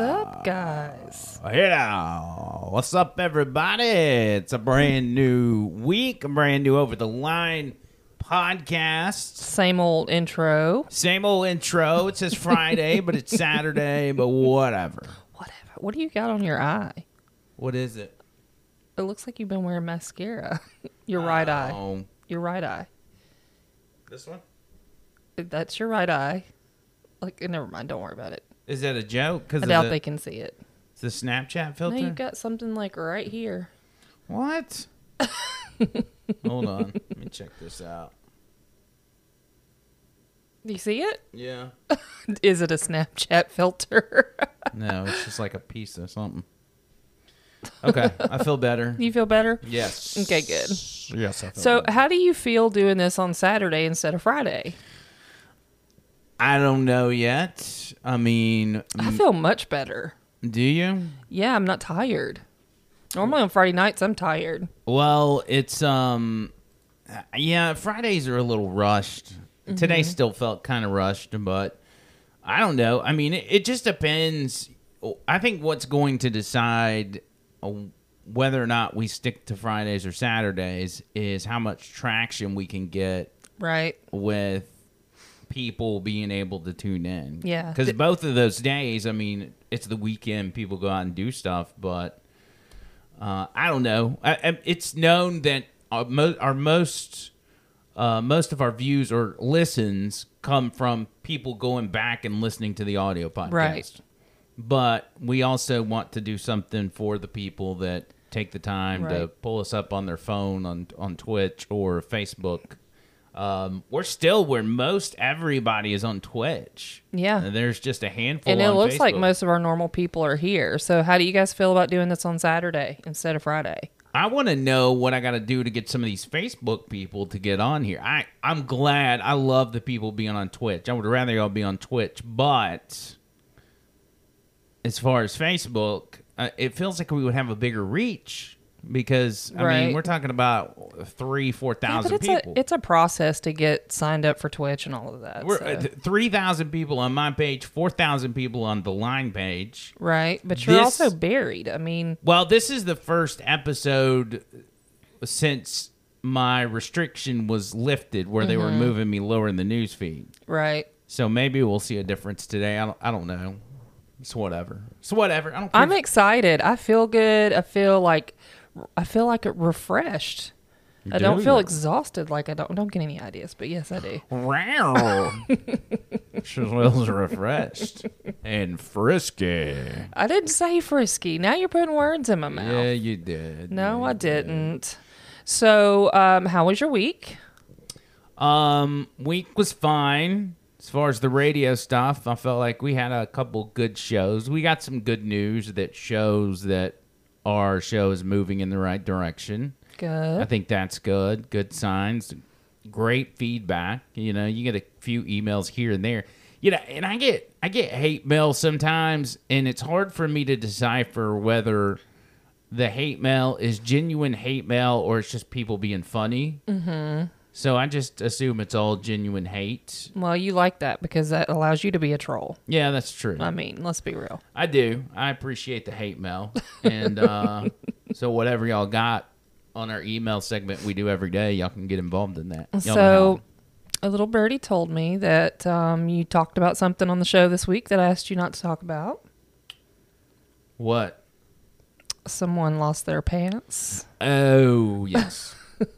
up, guys? Now. What's up, everybody? It's a brand new week, a brand new Over the Line podcast. Same old intro. Same old intro. It says Friday, but it's Saturday, but whatever. Whatever. What do you got on your eye? What is it? It looks like you've been wearing mascara. your right oh. eye. Oh, Your right eye. this one? That's your right eye. Like, never mind. Don't worry about it. Is that a joke? Because I doubt they can see it. It's the Snapchat No, filter? you've got something like right here. What? Hold on. Let me check this out. Do you see it? Yeah. Is it a Snapchat filter? No, it's just like a piece of something. Okay, I feel better. you feel better? Yes. Okay, good. Yes, I feel So, better. how do you feel doing this on Saturday instead of Friday? I don't know yet. I mean, I feel much better. do you? Yeah, I'm not tired. Normally on Friday nights, I'm tired. Well, it's um, yeah. Fridays are a little rushed. Today still felt kind of rushed, but I don't know. I mean, it, it just depends. I think what's going to decide whether or not we stick to Fridays or Saturdays is how much traction we can get Right. with people being able to tune in. Yeah. Because both of those days, I mean, it's the weekend, people go out and do stuff, but uh, I don't know. I, I, it's known that our, mo- our most uh, most of our views or listens come from people going back and listening to the audio podcast. Right. But we also want to do something for the people that take the time to pull us up on their phone on on Twitch or Facebook. Um, we're still where most everybody is on Twitch. Yeah. And there's just a handful. And it looks like most of our normal people are here. So, how do you guys feel about doing this on Saturday instead of Friday? I want to know what I got to do to get some of these Facebook people to get on here. I I'm glad. I love the people being on Twitch. I would rather y'all be on Twitch, but as far as Facebook, uh, it feels like we would have a bigger reach because I mean we're talking about three, four thousand Yeah, it's people. a it's a process to get signed up for Twitch and all of that. we're so- uh, three thousand people on my page, four thousand people on the line page. right, but you're this- also buried. I mean, Well, this is the first episode since my restriction was lifted, where they Mm-hmm. were moving me lower in the news feed. right. So maybe we'll see a difference today. I don't. I don't know. It's whatever. It's whatever. I don't. Care I'm excited. I feel good. I feel like I feel like it refreshed. I don't feel exhausted like I don't don't get any ideas, but yes, I do. Wow. Shazel's refreshed and frisky. I didn't say frisky. Now you're putting words in my mouth. Yeah, you did. No, I didn't. So, um, how was your week? Um, week was fine. As far as the radio stuff, I felt like we had a couple good shows. We got some good news that shows that our show is moving in the right direction. Good. I think that's good. Good signs. Great feedback. You know, you get a few emails here and there. You know, and I get I get hate mail sometimes, and it's hard for me to decipher whether the hate mail is genuine hate mail or it's just people being funny. Mm-hmm. So I just assume it's all genuine hate. Well, you like that because that allows you to be a troll. Yeah, that's true. I mean, let's be real. I do. I appreciate the hate mail. And uh, so whatever y'all got on our email segment we do every day, y'all can get involved in that. Y'all So, a little birdie told me that um, you talked about something on the show this week that I asked you not to talk about. what? Someone lost their pants. Oh, yes.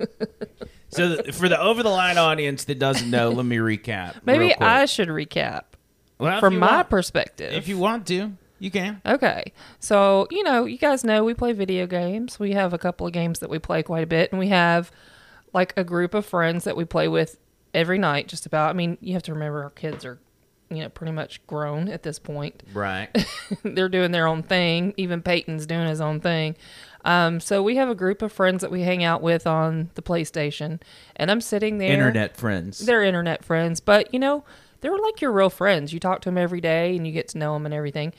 so for the over the line audience that doesn't know, let me recap. Maybe. I should recap Well, from my want- perspective. If you want to, you can. Okay. So, you know, you guys know we play video games. We have a couple of games that we play quite a bit, and we have like a group of friends that we play with every night, just about. I mean, you have to remember our kids are, you know, pretty much grown at this point. Right. They're doing their own thing. Even Peyton's doing his own thing. Um, so we have a group of friends that we hang out with on the PlayStation, and I'm sitting there. Internet friends. They're internet friends, but you know, they're like your real friends. You talk to them every day and you get to know them and everything.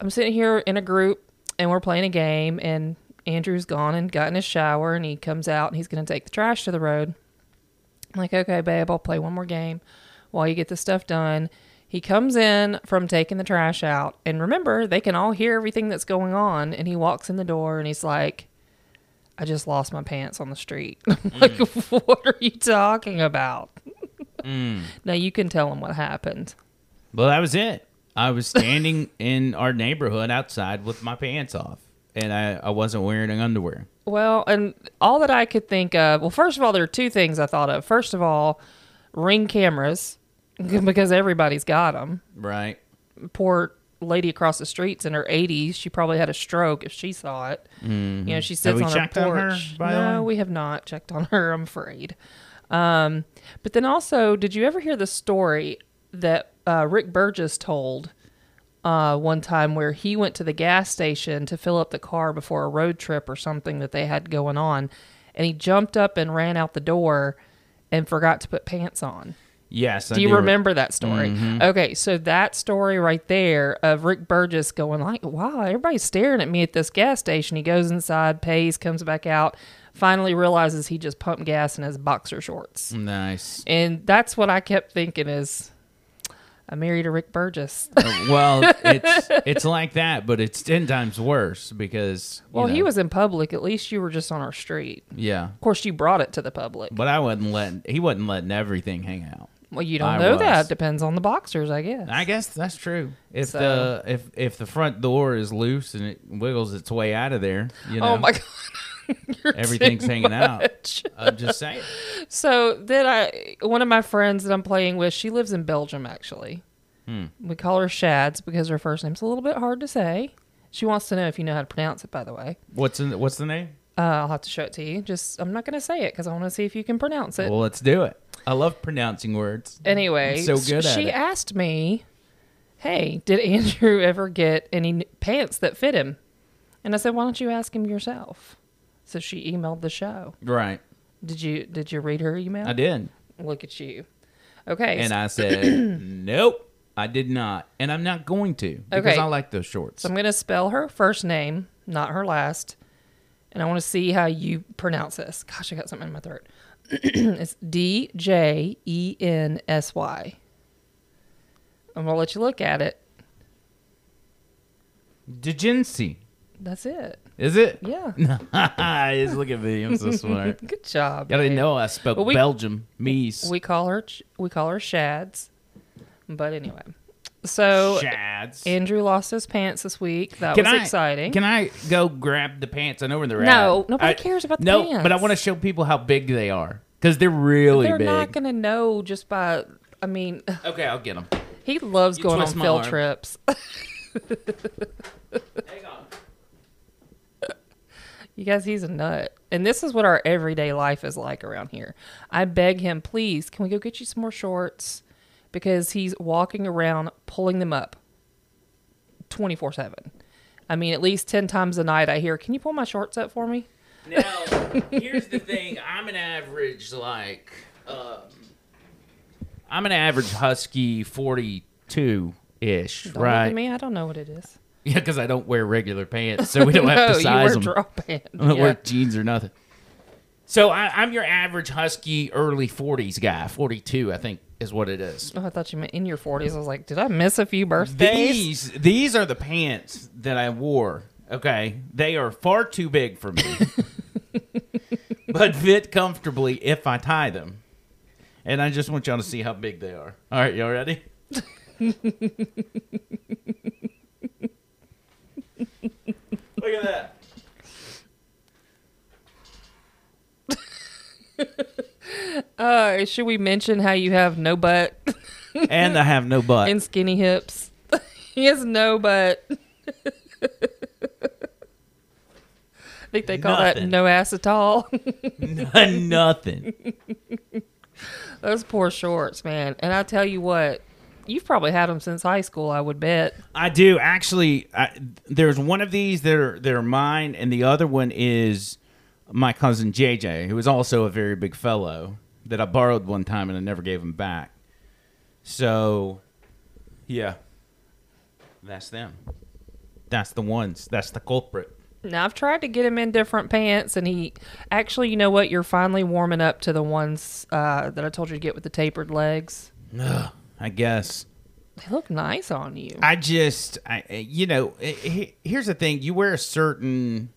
I'm sitting here in a group and we're playing a game, and Andrew's gone and got in his shower, and he comes out and he's going to take the trash to the road. I'm like, okay, babe, I'll play one more game. while you get the stuff done. He comes in from taking the trash out, and remember, they can all hear everything that's going on. And he walks in the door and he's like, I just lost my pants on the street. I'm like, mm. what are you talking about? Mm. Now you can tell him what happened. Well, that was it. I was standing in our neighborhood outside with my pants off, and I, I wasn't wearing underwear. Well, and all that I could think of, well, first of all, there are two things I thought of. First of all, ring cameras, because everybody's got them. Right. Poor lady across the street's in her 80s. She probably had a stroke if she saw it. You know, she sits we on her checked on her, porch. by no, we have not checked on her, I'm afraid. Um, but then also, did you ever hear the story that uh, Rick Burgess told uh, one time where he went to the gas station to fill up the car before a road trip or something that they had going on, and he jumped up and ran out the door and forgot to put pants on. Yes. I Do you re- remember that story? Mm-hmm. Okay, so that story right there of Rick Burgess going like, "Wow, everybody's staring at me at this gas station." He goes inside, pays, comes back out, finally realizes he just pumped gas in his boxer shorts. Nice. And that's what I kept thinking is I married a Rick Burgess. Uh, well, it's it's like that, but it's ten times worse because. well, he was in public. At least you were just on our street. Yeah, Of course, you brought it to the public. but I wasn't letting. He wasn't letting everything hang out. Well, you don't I know was. that. Depends on the boxers, I guess. I guess that's true. If So- the if if the front door is loose and it wiggles its way out of there, you know, oh my god. You're too everything's hanging out. much. I'm just saying. So then I, one of my friends that I'm playing with, she lives in Belgium actually. Hmm. We call her Shads because her first name's a little bit hard to say. She wants to know if you know how to pronounce it, by the way. What's in, what's the name? Uh, I'll have to show it to you. Just I'm not going to say it because I want to see if you can pronounce it. Well, let's do it. I love pronouncing words. anyway, I'm so good she it. asked me, "Hey, did Andrew ever get any pants that fit him?" And I said, "Why don't you ask him yourself?" So she emailed the show. Right. Did you did you read her email? I did. Look at you. Okay. And I said, nope, I did not. And I'm not going to because Okay. I like those shorts. So I'm going to spell her first name, not her last. And I want to see how you pronounce this. Gosh, I got something in my throat. it's D J E N S Y. I'm to let you look at it. Degency. That's it. Is it? Yeah. Just look at me. I'm so smart. Good job. I didn't know I spoke Well, we- Belgium. Mies. We call her we call her Shads. But anyway. So Shads. Andrew lost his pants this week. That Can was I, exciting. Can I go grab the pants? I know where they're at. No, nobody I- cares about the pants. no, pants. but I want to show people how big they are because they're really They're big. not going to know just by I mean, okay, I'll get them. he loves You going on field arm. trips. Hang on. You guys, he's a nut. And this is what our everyday life is like around here. I beg him, please, can we go get you some more shorts? Because he's walking around pulling them up 24 7. I mean, at least 10 times a night I hear, can you pull my shorts up for me? Now, here's the thing. I'm an average, like, um, I'm an average husky 42 ish, right? me. I don't know what it is. Yeah, because I don't wear regular pants, so we don't have no, to you size wear them. drop pants. I don't Yeah. wear jeans or nothing. So I, I'm your average husky early 40s guy. 42, I think, is what it is. Oh, I thought you meant in your 40s. I was like, did I miss a few birthdays? These these are the pants that I wore. Okay, they are far too big for me, but fit comfortably if I tie them. And I just want y'all to see how big they are. All right, y'all ready? Look at that. Uh, should we mention how you have no butt And I have no butt. and skinny hips? he has no butt. I think they call that Nothing. no acetol. Nothing. Those poor shorts, man. And I tell you what, you've probably had them since high school, I would bet. I do actually. I, there's one of these that are that are mine, and the other one is my cousin JJ, who is also a very big fellow that I borrowed one time and I never gave him back. So, yeah, that's them. That's the ones. That's the culprit. Now I've tried to get him in different pants, and he actually, you know what? You're finally warming up to the ones uh, that I told you to get with the tapered legs. Ugh, I guess. They look nice on you. I just, I, you know, eh, he- here's the thing: you wear a certain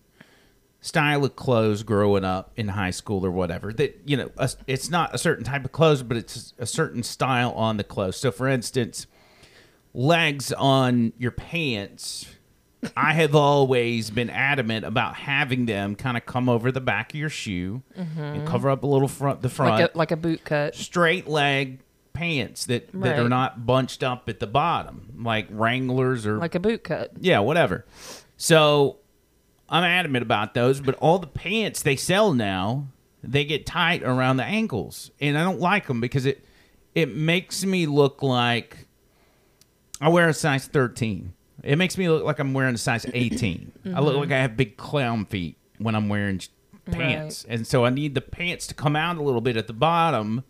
style of clothes growing up in high school or whatever. That you know, a, it's not a certain type of clothes, but it's a certain style on the clothes. So, for instance, legs on your pants. I have always been adamant about having them kind of come over the back of your shoe and mm-hmm. cover up a little front the front like a like a boot cut. straight leg pants that, that are not bunched up at the bottom, like Wranglers or Like a boot cut. yeah, whatever. So I'm adamant about those, but all the pants they sell now, they get tight around the ankles, and I don't like them because it it makes me look like I wear a size 13. It makes me look like I'm wearing a size 18. I look like I have big clown feet when I'm wearing pants, and so I need the pants to come out a little bit at the bottom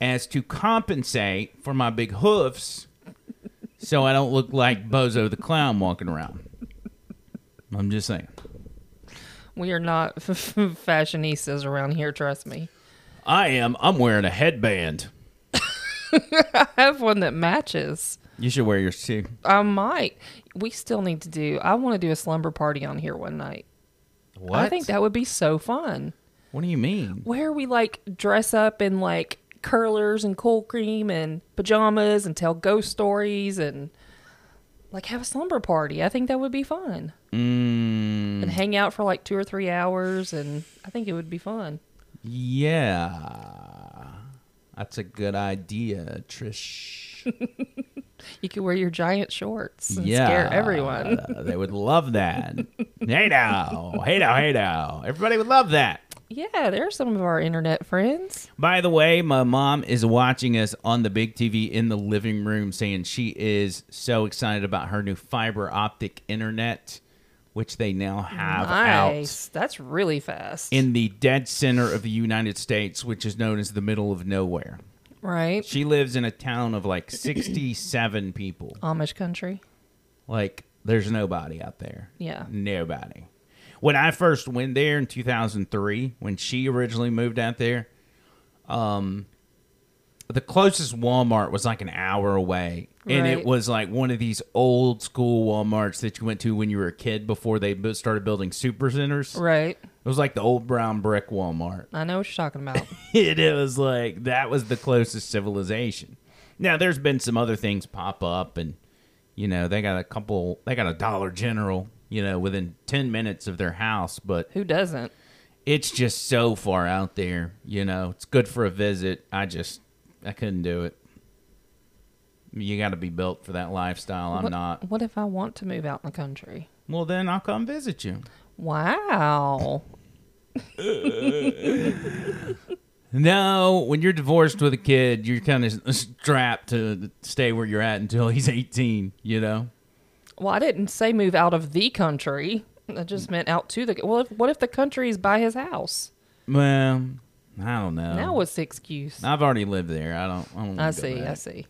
as to compensate for my big hoofs so I don't look like Bozo the Clown walking around. I'm just saying. We are not fashionistas around here. Trust me. I am. I'm wearing a headband. I have one that matches. You should wear yours too. I might. We still need to do. I want to do a slumber party on here one night. What? I think that would be so fun. What do you mean? Where we like dress up in like curlers and cool cream and pajamas and tell ghost stories and like have a slumber party. I think that would be fun. Mm, And hang out for like two or three hours and I think it would be fun. yeah. That's a good idea, Trish. You could wear your giant shorts and yeah. scare everyone. they would love that. hey now. Hey now. Hey now. Everybody would love that. Yeah, there are some of our internet friends. By the way, my mom is watching us on the big TV in the living room saying she is so excited about her new fiber optic internet, which they now have out Nice. That's really fast. in the dead center of the United States, which is known as the middle of nowhere. right? She lives in a town of like 67 people. Amish country. Like, there's nobody out there. Yeah. Nobody. When I first went there in 2003, when she originally moved out there, um, the closest Walmart was like an hour away. And it was like one of these old school Walmarts that you went to when you were a kid before they bu- started building super centers. Right. It was like the old brown brick Walmart. I know what you're talking about. it, it was like that was the closest civilization. Now there's been some other things pop up, and you know they got a couple. They got a Dollar General, you know, within ten minutes of their house, but Who doesn't? it's just so far out there. You know, it's good for a visit. I just I couldn't do it. You got to be built for that lifestyle. I'm what, not. What if I want to move out in the country? Well, then I'll come visit you. Wow. No, when you're divorced with a kid, you're kind of strapped to stay where you're at until he's 18, you know? Well, I didn't say move out of the country. I just meant out to the. Well, if, what if the country is by his house? Well, I don't know. now what's the excuse? I've already lived there. I don't. I, don't I see. I see.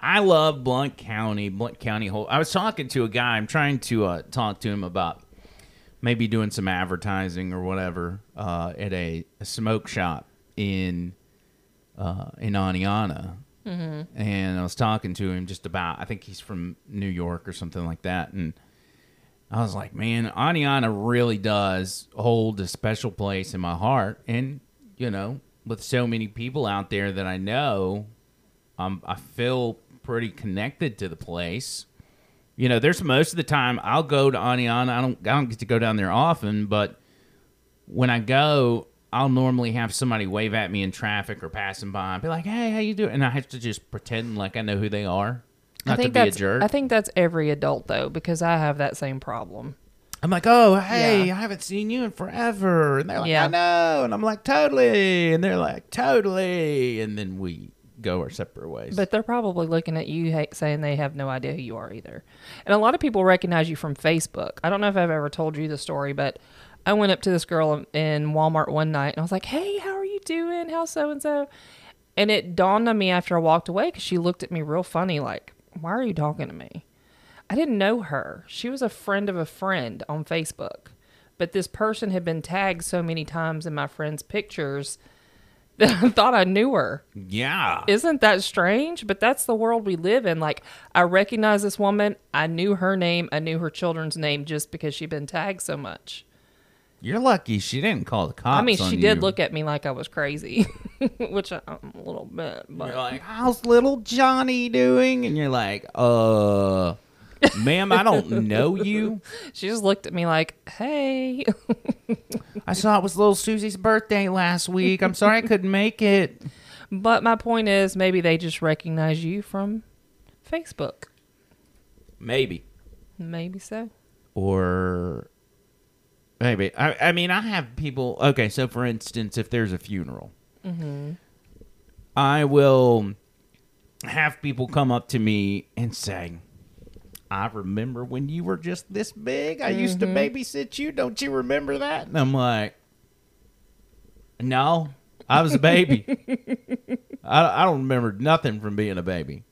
I love Blount County. Blount County. Whole. I was talking to a guy. I'm trying to uh, talk to him about maybe doing some advertising or whatever uh, at a, a smoke shop in uh, in Oneonta. Mm-hmm. And I was talking to him just about. I think he's from New York or something like that. And I was like, man, Oneonta really does hold a special place in my heart. And you know, with so many people out there that I know, um, I feel pretty connected to the place. You know, there's most of the time I'll go to Oneonta. I don't I don't get to go down there often, but when I go, I'll normally have somebody wave at me in traffic or passing by and be like, "Hey, how you doing?" And I have to just pretend like I know who they are, not I think to be a jerk. I think that's every adult though, because I have that same problem. I'm like, "Oh, hey, Yeah. I haven't seen you in forever," and they're like, Yeah. "I know," and I'm like, "Totally," and they're like, "Totally," and then we go our separate ways. But they're probably looking at you ha- saying they have no idea who you are either. And a lot of people recognize you from Facebook. I don't know if I've ever told you the story, but I went up to this girl in Walmart one night and I was like, "Hey, how are you doing? How's so and so?" And it dawned on me after I walked away because she looked at me real funny, like, "Why are you talking to me?" I didn't know her. She was a friend of a friend on Facebook, but this person had been tagged so many times in my friend's pictures that I thought I knew her. Yeah. Isn't that strange? But that's the world we live in. Like, I recognize this woman. I knew her name. I knew her children's name just because she'd been tagged so much. You're lucky she didn't call the cops. I mean, she did you. look at me like I was crazy, which I, I'm a little bit. But You're like, how's little Johnny doing? And you're like, uh, ma'am, I don't know you. she just looked at me like, "Hey." I saw it was little Susie's birthday last week. I'm sorry I couldn't make it. but my point is, maybe they just recognize you from Facebook. Maybe. Maybe so. Or maybe. I, I mean, I have people. Okay, so for instance, if there's a funeral, mm-hmm. I will have people come up to me and say, I remember when you were just this big. I used to mm-hmm. babysit you. Don't you remember that? And I'm like, no, I was a baby. I, I don't remember nothing from being a baby.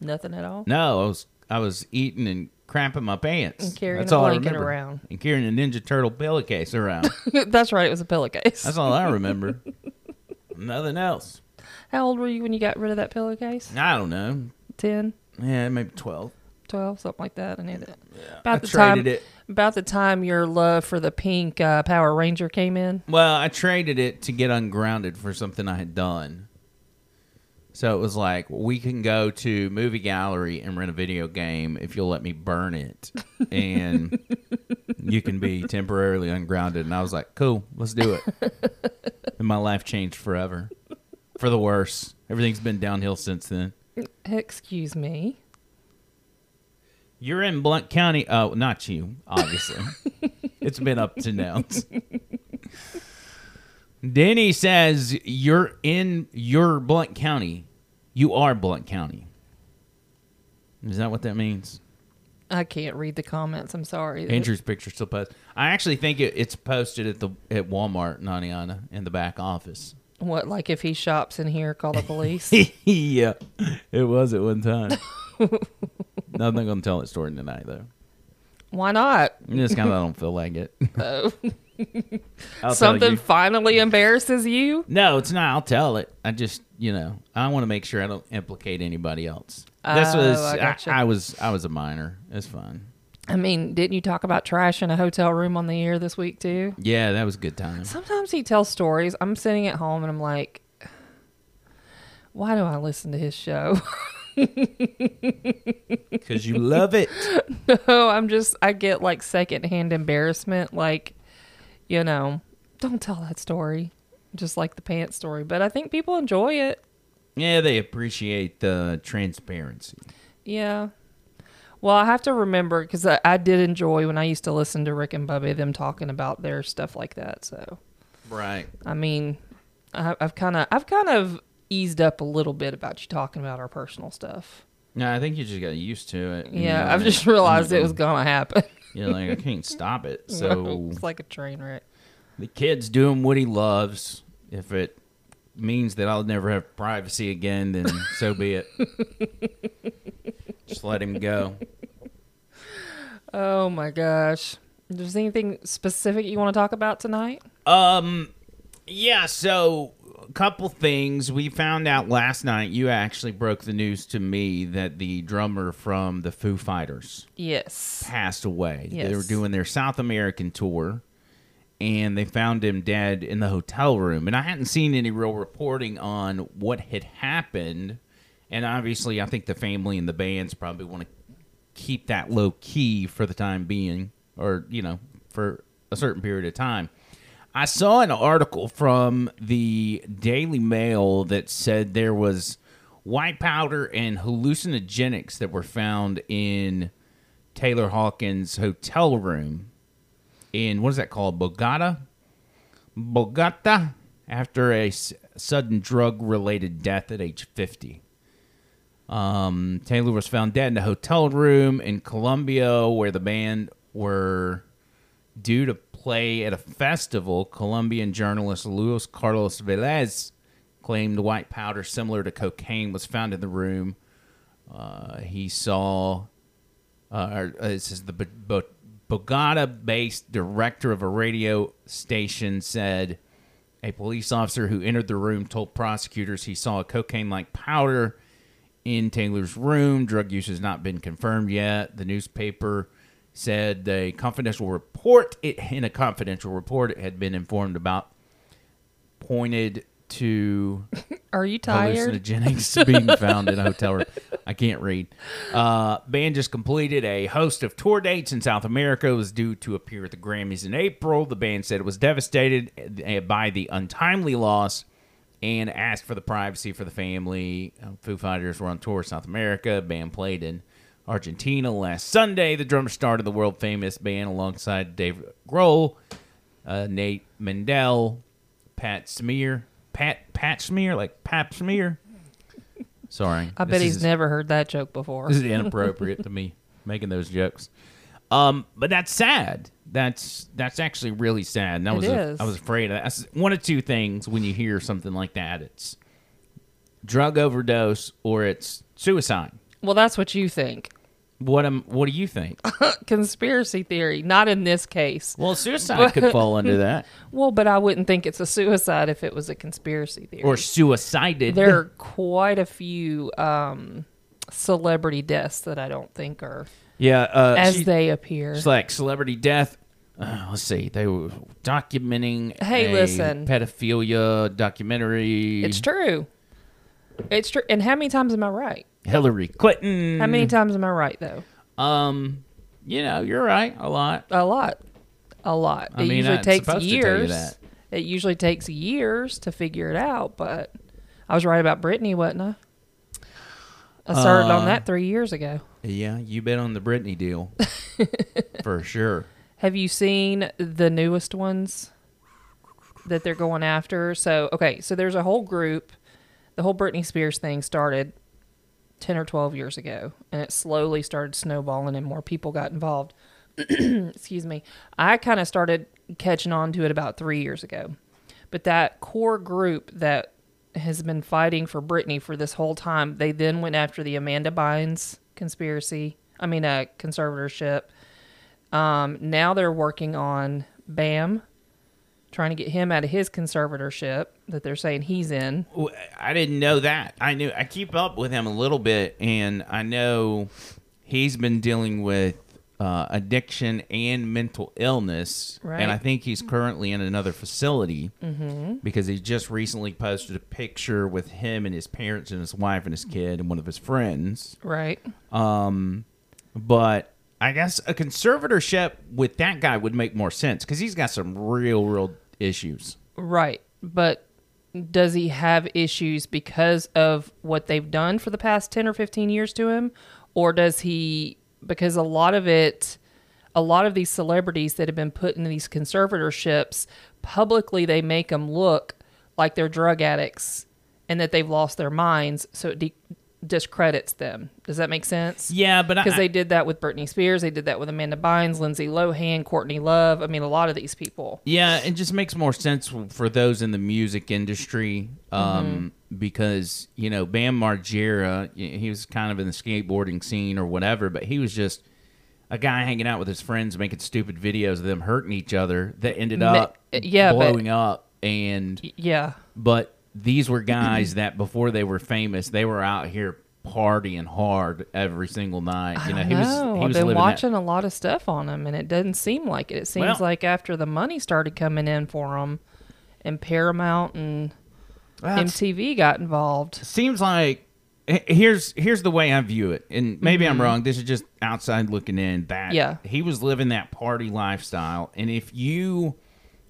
Nothing at all. No, I was I was eating and cramping my pants. And carrying That's a all I blanket remember. around. And carrying a Ninja Turtle pillowcase around. That's right. It was a pillowcase. That's all I remember. Nothing else. How old were you when you got rid of that pillowcase? I don't know. 10, Yeah, maybe 12. 12, something like that. I need it. I About the traded time. it. About the time your love for the pink uh, Power Ranger came in. Well, I traded it to get ungrounded for something I had done. So it was like, we can go to movie gallery and rent a video game if you'll let me burn it, and you can be temporarily ungrounded. And I was like, cool, let's do it. and my life changed forever, for the worse. Everything's been downhill since then. Excuse me. You're in Blount County. Oh, not you, obviously. it's been up to downs. Denny says you're in your Blount County. You are Blount County. Is that what that means? I can't read the comments. I'm sorry. Andrew's picture still posted. I actually think it, it's posted at the at Walmart, Naniana, in the back office. What, like if he shops in here, call the police? yeah, it was at one time. I'm not going to tell that story tonight, though. Why not? Just kind of I don't feel like it. Oh. I'll tell Something you. finally embarrasses you? No, it's not. I'll tell it. I just, you know, I want to make sure I don't implicate anybody else. This Oh, was, I I. I was, I was a minor. It's fine. I mean, didn't you talk about trash in a hotel room on the air this week too? Yeah, that was a good time. Sometimes he tells stories. I'm sitting at home and I'm like, why do I listen to his show? Because you love it. no, I'm just, I get like secondhand embarrassment. Like, you know, don't tell that story. Just like the pants story. But I think people enjoy it. Yeah, they appreciate the transparency. Yeah. Well, I have to remember because I, I did enjoy when I used to listen to Rick and Bubba, them talking about their stuff like that. So, Right. I mean, I, I've kind of, I've kind of eased up a little bit about you talking about our personal stuff. No, I think you just got used to it. Yeah, I've just realized it was gonna happen. You're like, I can't stop it. So it's like a train wreck. the kid's doing what he loves. If it means that I'll never have privacy again, then so be it. just let him go. Oh my gosh. Is there anything specific you want to talk about tonight? Um, yeah. So, couple things we found out last night. You actually broke the news to me that the drummer from the Foo Fighters Yes. passed away. They were doing their South American tour, and they found him dead in the hotel room. And I hadn't seen any real reporting on what had happened. And obviously, I think the family and the bands probably want to keep that low key for the time being, or you know, for a certain period of time. I saw an article from the Daily Mail that said there was white powder and hallucinogenics that were found in Taylor Hawkins' hotel room in what is that called? Bogota? Bogota after a s- sudden drug related death at age 50. Um, Taylor was found dead in a hotel room in Colombia where the band were due to play at a festival. Colombian journalist Luis Carlos Velez claimed white powder similar to cocaine was found in the room. Uh, he saw, uh, or, uh, this is the Bo- Bo- Bogota based director of a radio station said A police officer who entered the room told prosecutors he saw a cocaine like powder in Taylor's room. Drug use has not been confirmed yet. The newspaper said a confidential report it, in a confidential report it had been informed about pointed to Are you tired? hallucinogenics being found in a hotel room. I can't read. Uh, band just completed a host of tour dates in South America. It was due to appear at the Grammys in April. The band said it was devastated uh, by the untimely loss and asked for the privacy for the family. Uh, Foo Fighters were on tour South America. Band played in Argentina last Sunday. The drummer started the world famous band alongside Dave Grohl, uh, Nate Mendel, Pat Smear, Pat Pat Smear, like Pap Smear. Sorry, I bet he's is- never heard that joke before. This is inappropriate to me making those jokes. Um, but that's sad. That's that's actually really sad. And I was a- is. I was afraid of that. One of two things when you hear something like that. It's drug overdose or it's suicide. Well, that's what you think. What am what do you think? Conspiracy theory, not in this case. Well, suicide could fall under that. Well, but I wouldn't think it's a suicide if it was a conspiracy theory. Or suicided. there are quite a few um, celebrity deaths that I don't think are yeah, uh, as she- they appear. It's like celebrity death. Uh, let's see. They were documenting Hey, a listen. pedophilia documentary. It's true. It's true. And how many times am I right? Hillary Clinton. How many times am I right though? Um, you know, you're right. A lot. A lot. A lot. I it mean, usually takes supposed to tell you years. It usually takes years to figure it out, but I was right about Britney, wasn't I? I started Uh, on that three years ago. Yeah, you bet on the Britney deal for sure. Have you seen the newest ones that they're going after? So, okay, so there's a whole group. The whole Britney Spears thing started 10 or 12 years ago, and it slowly started snowballing and more people got involved. Excuse me. I kind of started catching on to it about three years ago. But that core group that has been fighting for Britney for this whole time, they then went after the Amanda Bynes conspiracy. I mean, uh, conservatorship. Um, now they're working on Bam, trying to get him out of his conservatorship that they're saying he's in. I didn't know that. I knew I keep up with him a little bit, and I know he's been dealing with uh, addiction and mental illness, Right. and I think he's currently in another facility because he just recently posted a picture with him and his parents and his wife and his kid and one of his friends. Right. Um, but I guess a conservatorship with that guy would make more sense because he's got some real, real issues. Right. But does he have issues because of what they've done for the past 10 or 15 years to him? Or does he, because a lot of it, a lot of these celebrities that have been put in these conservatorships, publicly they make them look like they're drug addicts and that they've lost their minds. So it de- discredits them. Does that make sense? Yeah, but Because they did that with Britney Spears, they did that with Amanda Bynes, Lindsay Lohan, Courtney Love. I mean, a lot of these people. Yeah, it just makes more sense for those in the music industry um, because you know Bam Margera, he was kind of in the skateboarding scene or whatever, but he was just a guy hanging out with his friends making stupid videos of them hurting each other that ended up yeah, but- blowing up and Yeah. but these were guys that before they were famous, they were out here partying hard every single night. You know, he was know. he I've been living that- watching a lot of stuff on him, and it doesn't seem like it. It seems Well- like after the money started coming in for him, and Paramount and Well, MTV got involved. seems like here's here's the way I view it, and maybe Mm-hmm. I'm wrong. This is just outside looking in. That Yeah. he was living that party lifestyle, and if you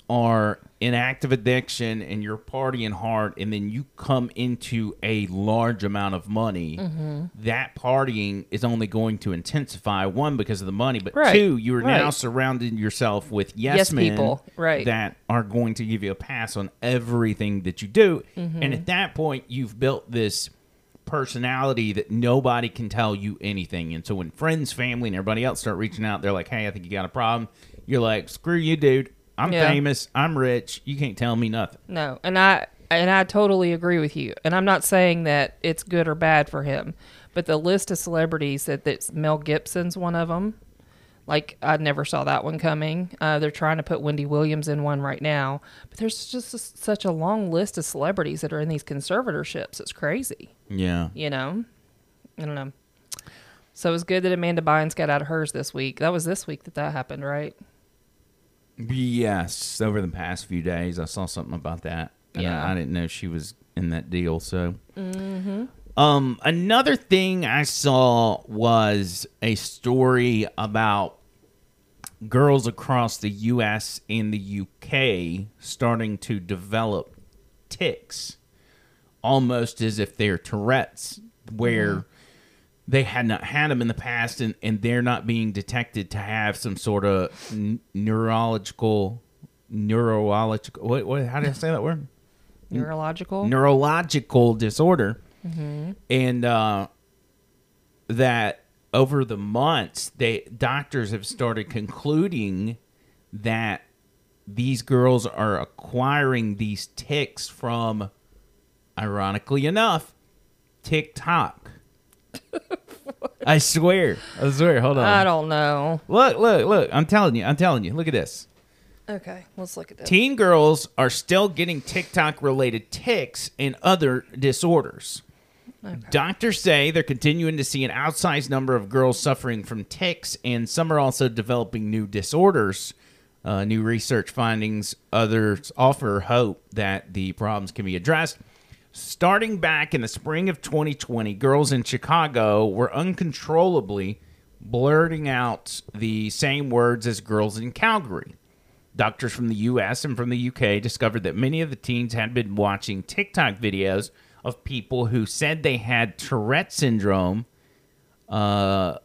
are in active addiction and you're partying hard, and then you come into a large amount of money, Mm-hmm. that partying is only going to intensify. One because of the money, but Right. two, you are now Right. surrounding yourself with yes, Yes men people. Right. that are going to give you a pass on everything that you do. Mm-hmm. And at that point, you've built this personality that nobody can tell you anything. And so when friends, family, and everybody else start reaching out, they're like, "Hey, I think you got a problem." You're like, "Screw you, dude. I'm Yeah. famous. I'm rich. You can't tell me nothing." No, and I and I totally agree with you. And I'm not saying that it's good or bad for him, but the list of celebrities that that's Mel Gibson's one of them. Like I never saw that one coming. Uh, they're trying to put Wendy Williams in one right now, but there's just a, such a long list of celebrities that are in these conservatorships. It's crazy. Yeah. You know, I don't know. So it was good that Amanda Bynes got out of hers this week. That was this week that that happened, right? Yes, over the past few days, I saw something about that. And Yeah. I, I didn't know she was in that deal. So, um, another thing I saw was a story about girls across the U.S. and the U.K. starting to develop tics, almost as if they're Tourette's, where they had not had them in the past and, and they're not being detected to have some sort of n- neurological neurological what, what how do I say that word? Neurological. neurological disorder. And uh, that over the months they doctors have started concluding that these girls are acquiring these tics from ironically enough TikTok I swear I swear hold on I don't know. Look, look, look. I'm telling you. I'm telling you. Look at this. Okay, let's look at this. Teen girls are still getting TikTok related tics and other disorders. Doctors say they're continuing to see an outsized number of girls suffering from tics, and some are also developing new disorders. Uh, new research findings, others offer hope that the problems can be addressed. Starting back in the spring of 2020, girls in Chicago were uncontrollably blurting out the same words as girls in Calgary. Doctors from the US and from the UK discovered that many of the teens had been watching TikTok videos of people who said they had Tourette syndrome, uh,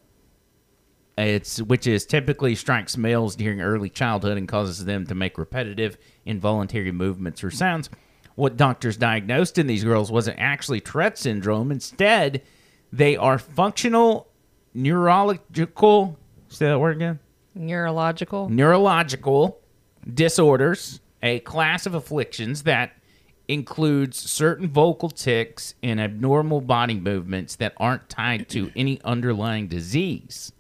it's which is typically strikes males during early childhood and causes them to make repetitive, involuntary movements or sounds. What doctors diagnosed in these girls wasn't actually Tourette syndrome. Instead, they are functional neurological. Say that word again Neurological. neurological disorders, a class of afflictions that includes certain vocal tics and abnormal body movements that aren't tied to any underlying disease.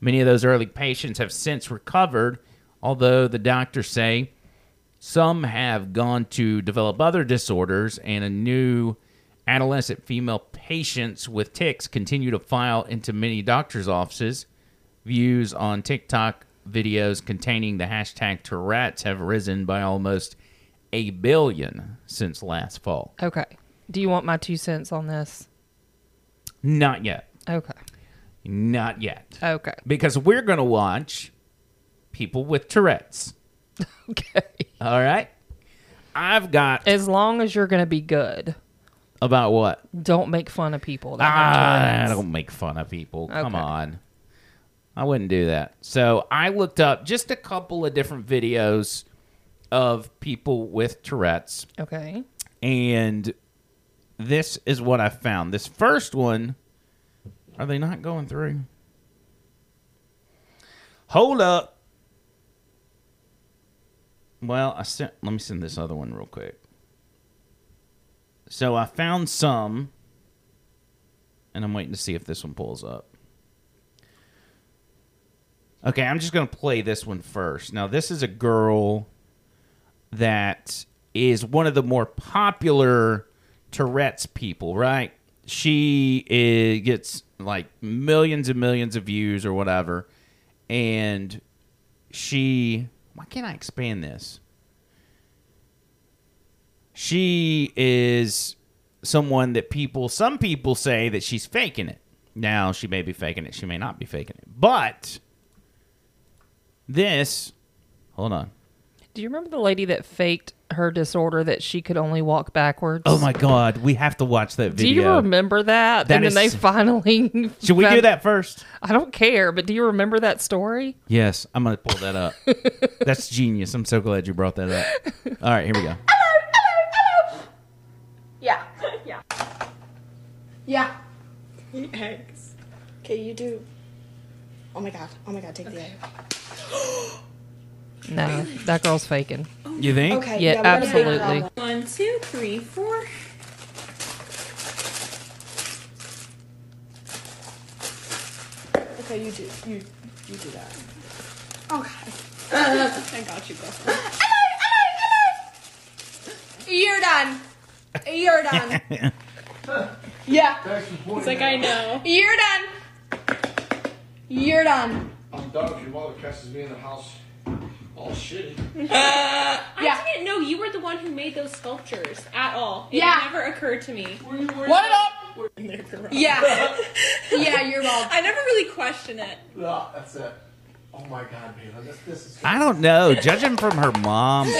Many of those early patients have since recovered, although the doctors say some have gone to develop other disorders, and a new adolescent female patients with tics continue to file into many doctors' offices. Views on TikTok videos containing the hashtag Tourette's have risen by almost a billion since last fall. Okay. Do you want my two cents on this? Not yet. Okay. Not yet. Okay. Because we're going to watch people with Tourette's. Okay. All right? I've got As long as you're going to be good, about what? don't make fun of people. That have Ah, don't make fun of people. Come Okay. on. I wouldn't do that. So I looked up just a couple of different videos of people with Tourette's, Okay. and this is what I found. This first one, are they not going through? Hold up. Well, I sent. Let me send this other one real quick. So I found some, and I'm waiting to see if this one pulls up. Okay, I'm just to play this one first. Now, this is a girl that is one of the more popular Tourette's people, right? She is, gets like millions and millions of views or whatever. And she, why can't I expand this? She is someone that people, some people say that she's faking it. Now, she may be faking it, she may not be faking it. But this, hold on. Do you remember the lady that faked her disorder that she could only walk backwards? Oh my God, we have to watch that video. Do you remember that? That and then they finally. Should we do that first? I don't care, but do you remember that story? Yes, I'm gonna pull that up. That's genius. I'm so glad you brought that up. All right, here we go. Yeah. Yeah. Yeah. Eat eggs. Okay, you do. Oh my god. Oh my god, take the egg. No, that girl's faking. You think? Okay. Yeah, we're gonna figure it absolutely. One, two, three, four. Okay, you do. You you do that. Okay. I got you, girl. You're done. You're done. yeah. It's like I know. You're done. You're done. I'm done if your mother catches me in the house all shitty. I Yeah. didn't know you were the one who made those sculptures at all. It Yeah. never occurred to me. What it up? Yeah. yeah, you're wrong. I never really questioned it. No, that's it. Oh my god, Bailey, this, this is. I don't know. Judging from her mom or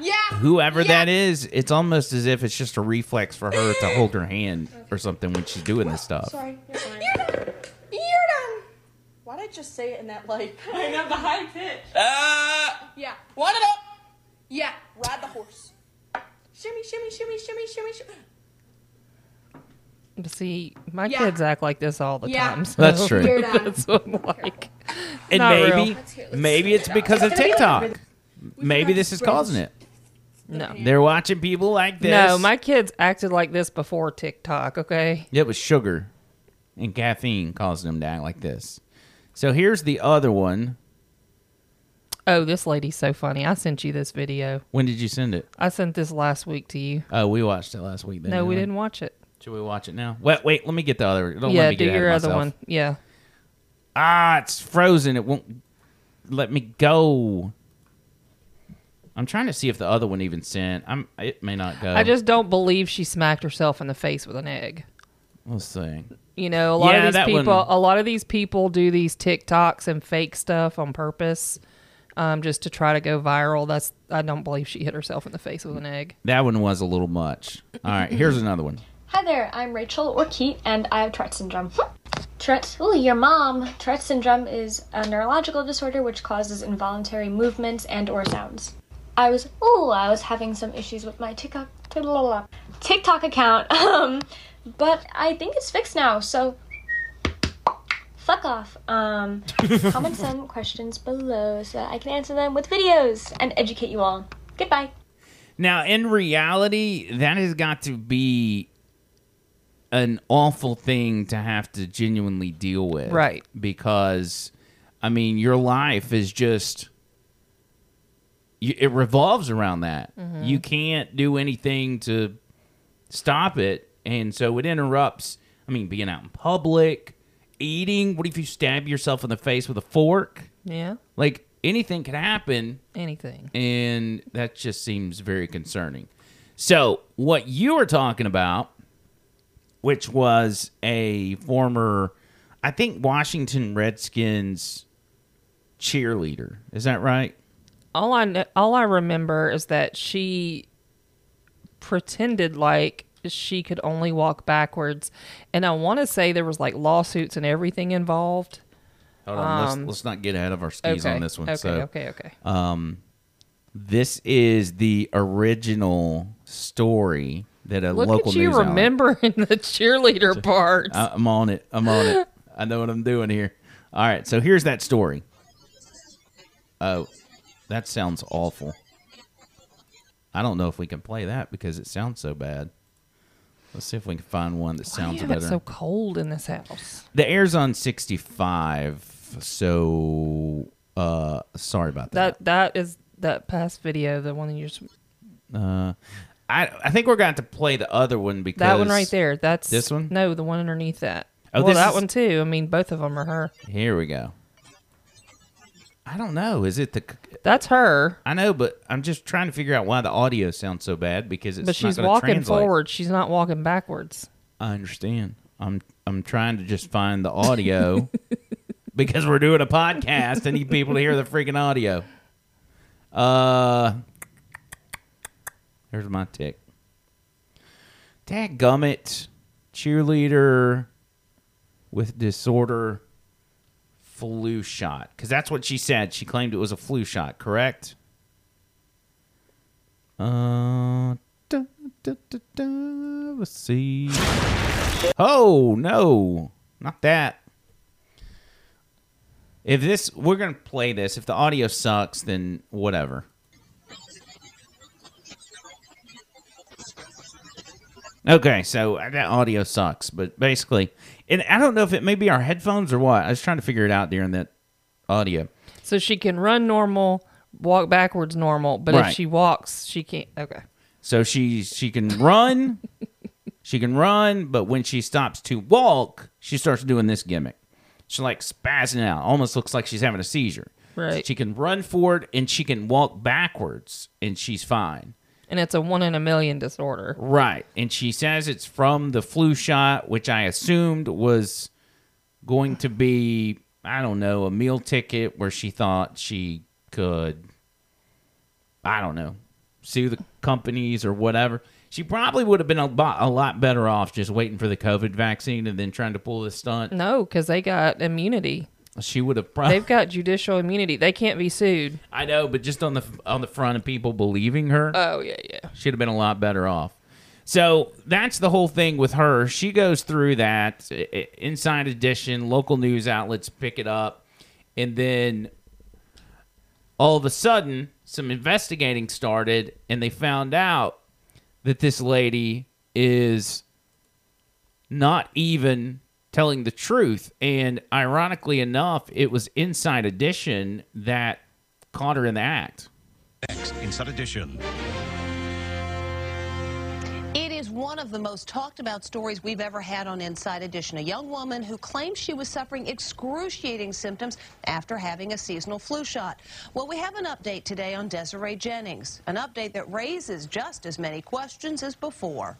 Yeah. whoever Yeah. that is, it's almost as if it's just a reflex for her to hold her hand or something when she's doing this stuff. Sorry. You're done. You're done. Why did I just say it in that like? I know the high pitch. Uh, yeah. What it up? Yeah. Ride the horse. Shimmy, shimmy, shimmy, shimmy, shimmy, shimmy. But see, my Yeah. kids act like this all the Yeah. time. So That's true. You're. That's what I'm like. And Not real. maybe, Let's hear- let's maybe switch it's it up. because of It's gonna be TikTok. rhythm. Maybe this to is causing it. No. They're watching people like this. No, my kids acted like this before TikTok, okay? It was sugar and caffeine causing them to act like this. So here's the other one. Oh, this lady's so funny. I sent you this video. When did you send it? I sent this last week to you. Oh, we watched it last week. Then, No, we didn't watch it. Should we watch it now? Wait, wait. Let me get the other. Don't let yeah, me do get your other myself. one. Yeah. Ah, it's frozen. It won't let me go. I'm trying to see if the other one even sent. I'm. It may not go. I just don't believe she smacked herself in the face with an egg. Let's see. You know, a lot Yeah, of these people, one- a lot of these people do these TikToks and fake stuff on purpose, um, just to try to go viral. That's I don't believe she hit herself in the face with an egg. That one was a little much. All right, here's another one. Hi there, I'm Rachel or Keat, and I have Tourette syndrome. Tourette, ooh, your mom. Tourette syndrome is a neurological disorder which causes involuntary movements and or sounds. I was, ooh, I was having some issues with my TikTok, TikTok account, um, but I think it's fixed now. So, fuck off. Um, comment some questions below so that I can answer them with videos and educate you all. Goodbye. Now, in reality, that has got to be an awful thing to have to genuinely deal with. Right. Because, I mean, your life is just. It revolves around that. You can't do anything to stop it. And so it interrupts, I mean, being out in public, eating. What if you stab yourself in the face with a fork? Yeah, Like, anything can happen anything. and that just seems very concerning. So, what you were talking about, which was a former, I think, Washington Redskins cheerleader. Is that right? all I kn- all I remember is that she pretended like she could only walk backwards, and I want to say there was like lawsuits and everything involved. Hold on, let's, Um, let's not get ahead of our skis okay, on this one. Okay, so, okay, okay. um, this is the original story that a Look local at you news outlet- remembering the cheerleader part. I'm on it. I'm on it. I know what I'm doing here. All right, so here's that story. Oh, that sounds awful. I don't know if we can play that because it sounds so bad. Let's see if we can find one that Why sounds have better. it so cold in this house? the air's on 65, so uh sorry about that. That that is that past video, the one that you just Uh I I think we're going to have to play the other one because that one right there. That's This one? No, the one underneath that. Oh, well, that is- one too. I mean, both of them are her. Here we go. I don't know. Is it the That's her, I know, but I'm just trying to figure out why the audio sounds so bad because it's but she's walking translate. forward. She's not walking backwards. I understand. I'm I'm trying to just find the audio because we're doing a podcast. I need people to hear the freaking audio. Uh, here's my tick. Dad gummit, cheerleader with disorder, flu shot. Because that's what she said. She claimed it was a flu shot. Correct. Uh, let's see. Oh no, not that. If this, we're gonna play this. If the audio sucks, then whatever. Okay, so that audio sucks, but basically, and I don't know if it may be our headphones or what. I was trying to figure it out during that audio. So she can run normal, walk backwards normal, but Right. if she walks, she can't. Okay. So she she can run, she can run, but when she stops to walk, she starts doing this gimmick. She's like spazzing out, almost looks like she's having a seizure. Right. She can run forward and she can walk backwards, and she's fine. And it's a one in a million disorder. Right. And she says it's from the flu shot, which I assumed was going to be, I don't know, a meal ticket where she thought she could, I don't know, sue the companies or whatever. She probably would have been a, bo- a lot better off just waiting for the COVID vaccine and then trying to pull this stunt. No, because they got immunity. She would have probably. They've got judicial immunity. They can't be sued. I know, but just on the on the front of people believing her. Oh yeah, yeah. She'd have been a lot better off. So that's the whole thing with her. She goes through that I- I- Inside Edition, local news outlets pick it up, and then all of a sudden, some investigating started, and they found out that this lady is not even telling the truth. And ironically enough, it was Inside Edition that caught her in the act. Next, Inside Edition. It is one of the most talked about stories we've ever had on Inside Edition. A young woman who claims she was suffering excruciating symptoms after having a seasonal flu shot. Well, we have an update today on Desiree Jennings, an update that raises just as many questions as before.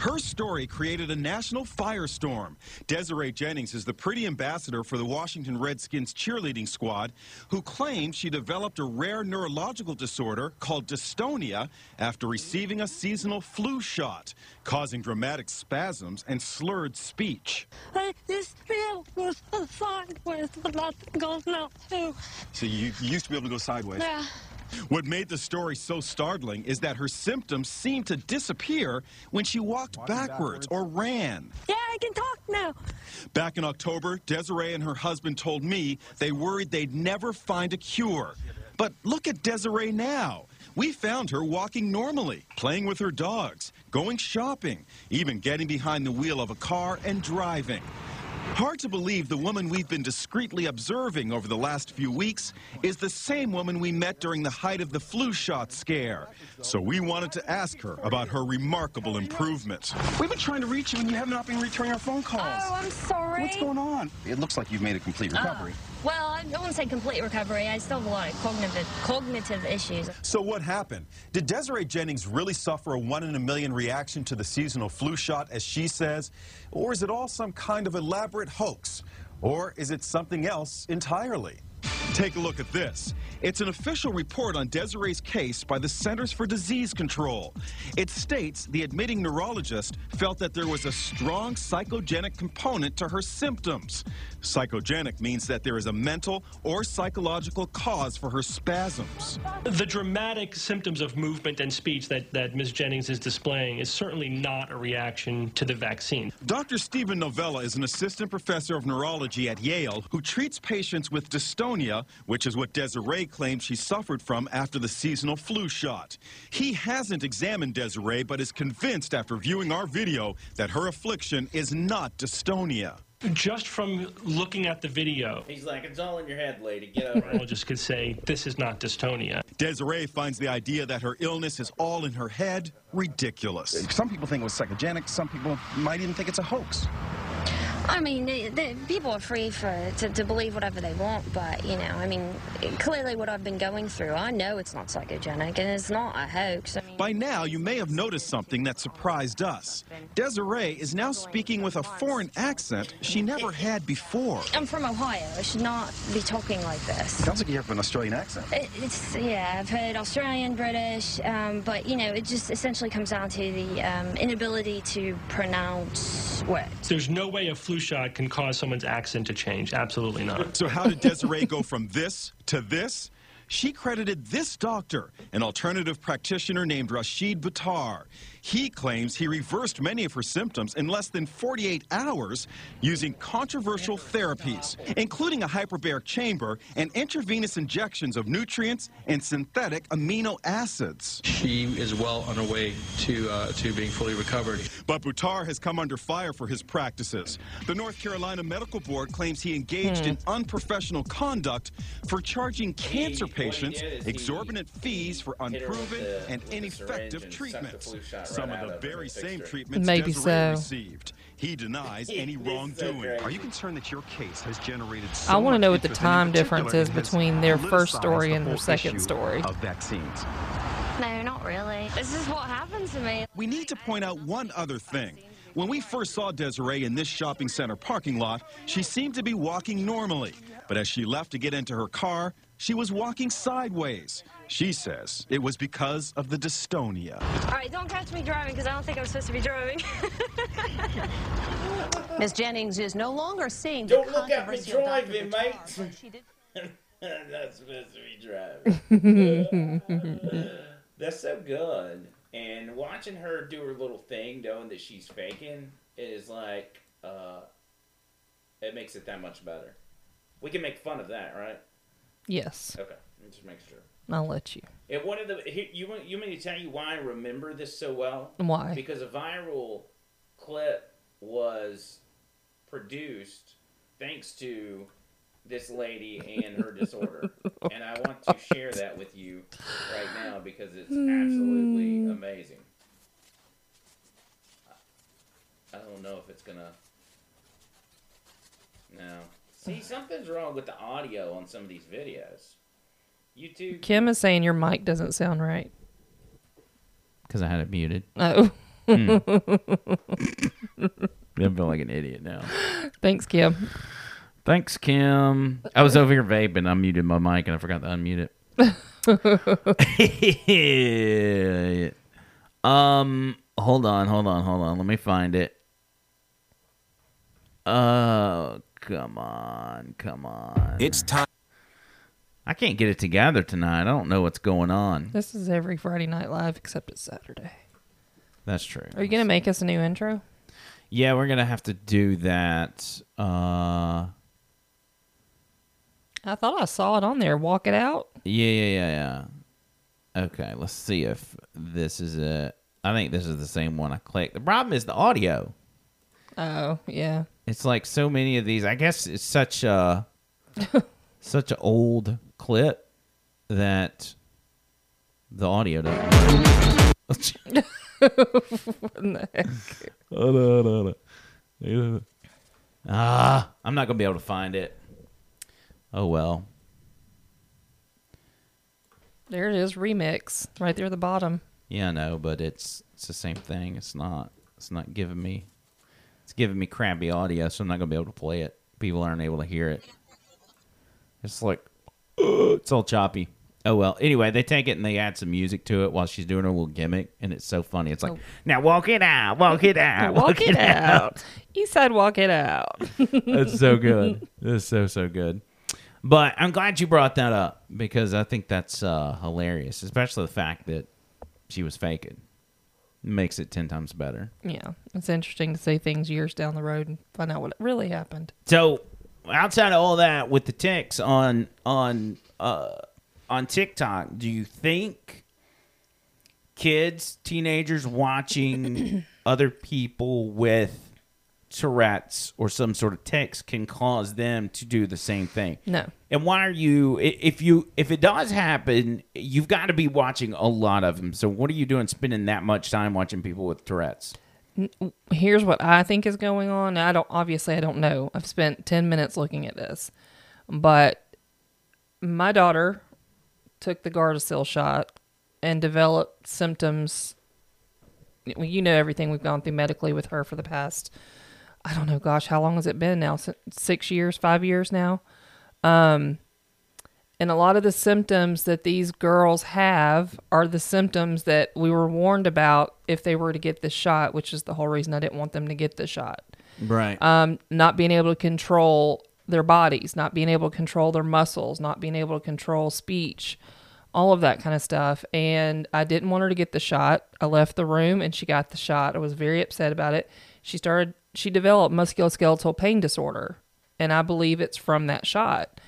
Her story created a national firestorm. Desiree Jennings is the pretty ambassador for the Washington Redskins cheerleading squad who claimed she developed a rare neurological disorder called dystonia after receiving a seasonal flu shot, causing dramatic spasms and slurred speech. I just feel was sideways, but nothing goes now too. So you used to be able to go sideways? Yeah. What made the story so startling is that her symptoms seemed to disappear when she walked backwards or ran. Yeah, I can talk now. Back in October, Desiree and her husband told me they worried they'd never find a cure. But look at Desiree now. We found her walking normally, playing with her dogs, going shopping, even getting behind the wheel of a car and driving. Hard to believe the woman we've been discreetly observing over the last few weeks is the same woman we met during the height of the flu shot scare. So we wanted to ask her about her remarkable improvement. We've been trying to reach you and you have not been returning our phone calls. Oh, I'm sorry. What's going on? It looks like you've made a complete oh, recovery. Well, I don't want to say complete recovery. I still have a lot of cognitive cognitive issues. So what happened? Did Desiree Jennings really suffer a one in a million reaction to the seasonal flu shot, as she says? Or is it all some kind of elaborate hoax? Or is it something else entirely? Take a look at this. It's an official report on Desiree's case by the Centers for Disease Control. It states the admitting neurologist felt that there was a strong psychogenic component to her symptoms. Psychogenic means that there is a mental or psychological cause for her spasms. The dramatic symptoms of movement and speech that, that Ms. Jennings is displaying is certainly not a reaction to the vaccine. Dr. Steven Novella is an assistant professor of neurology at Yale who treats patients with dystonia, which is what Desiree claims she suffered from after the seasonal flu shot. He hasn't examined Desiree, but is convinced after viewing our video that her affliction is not dystonia. Just from looking at the video, He's like, it's all in your head, lady. Get over it. neurologist could say this is not dystonia. Desiree finds the idea that her illness is all in her head ridiculous. Some people think it was psychogenic. Some people might even think it's a hoax. I mean, the, the, people are free for to, to believe whatever they want, but you know, I mean, clearly what I've been going through, I know it's not psychogenic and it's not a hoax. I mean, By now, you may have noticed something that surprised us. Desiree is now speaking with a foreign accent she never had before. I'm from Ohio. I should not be talking like this. Sounds like you have an Australian accent. It, it's yeah, I've heard Australian, British, um, but you know, it just essentially comes down to the um, inability to pronounce words. There's no way a flu shot can cause someone's accent to change. Absolutely not. So how did Desiree go from this to this? She credited this doctor, an alternative practitioner named Rashid Buttar. He claims he reversed many of her symptoms in less than 48 hours using controversial therapies, including a hyperbaric chamber and intravenous injections of nutrients and synthetic amino acids. She is well on her way to uh, to being fully recovered. But Buttar has come under fire for his practices. The North Carolina Medical Board claims he engaged in unprofessional conduct for charging cancer patients did is he exorbitant fees for hit her with unproven and with the syringe ineffective and sucked treatments. Flu shot Some of the very and same fixed treatments Maybe Desiree so. received. He denies any This so wrongdoing. Are you concerned that your case has generated I wanna know what the time difference is between their first story the and their second story. Of vaccines. No, not really. This is what happened to me. We need to point out one other thing. When we first saw Desiree in this shopping center parking lot, she seemed to be walking normally. But as she left to get into her car, she was walking sideways. She says it was because of the dystonia. All right, don't catch me driving because I don't think I'm supposed to be driving. Miss Jennings is no longer seeing Don't the look at me controversy driving, mate. but That's supposed to be driving. That's so good. And watching her do her little thing, knowing that she's faking, is like, uh, it makes it that much better. We can make fun of that, right? Yes, Okay, just make sure. I'll let you. And one of the here, you want you want me to tell you why I remember this so well? Why? Because a viral clip was produced thanks to this lady and her disorder, and I want to share that with you right now because it's absolutely hmm. amazing. I don't know if it's gonna. No. See, something's wrong with the audio on some of these videos. YouTube. Kim is saying your mic doesn't sound right. Because I had it muted. Oh. Hmm. I feel like an idiot now. Thanks, Kim. Thanks, Kim. I was over here vaping. I muted my mic and I forgot to unmute it. um, hold on, hold on, hold on. Let me find it. Oh, come on, come on. It's time. I can't get it together tonight. I don't know what's going on. This is every Friday Night Live except it's Saturday. That's true. Are you going to make us a new intro? Yeah, we're gonna have to do that. Uh, I thought I saw it on there. Walk it out. Yeah, yeah, yeah, yeah. Okay, let's see if this is it. I think this is the same one I clicked. The problem is the audio. Oh, yeah. It's like so many of these. I guess it's such a such an old clip that the audio doesn't. what the heck? Ah, I'm not gonna be able to find it. Oh well. There it is, remix, right there at the bottom. Yeah, I know, but it's it's the same thing. It's not. It's not giving me. It's giving me crappy audio, so I'm not gonna be able to play it. People aren't able to hear it. It's like it's all choppy. Oh well. Anyway, they take it and they add some music to it while she's doing her little gimmick, and it's so funny. It's like, Oh. now walk it out, walk it out, walk, it out. He said, "Walk it out." That's so good. That's so so good. But I'm glad you brought that up because I think that's uh, hilarious, especially the fact that she was faking. Makes it ten times better. yeah, it's interesting to see things years down the road and find out what really happened. So outside of all that, with the tics on on uh, on TikTok, do you think kids, teenagers watching other people with Tourette's or some sort of tics can cause them to do the same thing? No. And why are you? If you if it does happen, you've got to be watching a lot of them. So what are you doing, spending that much time watching people with Tourette's? Here's what I think is going on. I don't obviously I don't know. I've spent 10 minutes looking at this. But my daughter took the Gardasil shot and developed symptoms you know everything we've gone through medically with her for the past I don't know, gosh, how long has it been now? 6 years, 5 years now. Um and a lot of the symptoms that these girls have are the symptoms that we were warned about if they were to get this shot, which is the whole reason I didn't want them to get the shot. Right. Um, not being able to control their bodies, not being able to control their muscles, not being able to control speech, all of that kind of stuff. And I didn't want her to get the shot. I left the room and she got the shot. I was very upset about it. She started, she developed musculoskeletal pain disorder. And I believe it's from that shot.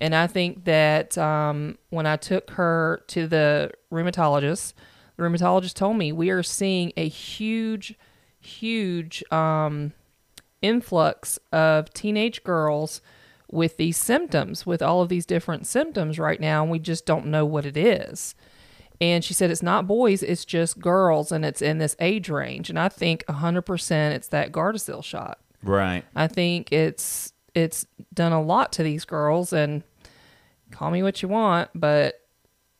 And I think that um, when I took her to the rheumatologist, the rheumatologist told me we are seeing a huge, huge um, influx of teenage girls with these symptoms, with all of these different symptoms right now, and we just don't know what it is. And she said it's not boys, it's just girls, and it's in this age range. And I think 100% it's that Gardasil shot. Right. I think it's it's done a lot to these girls, and call me what you want, but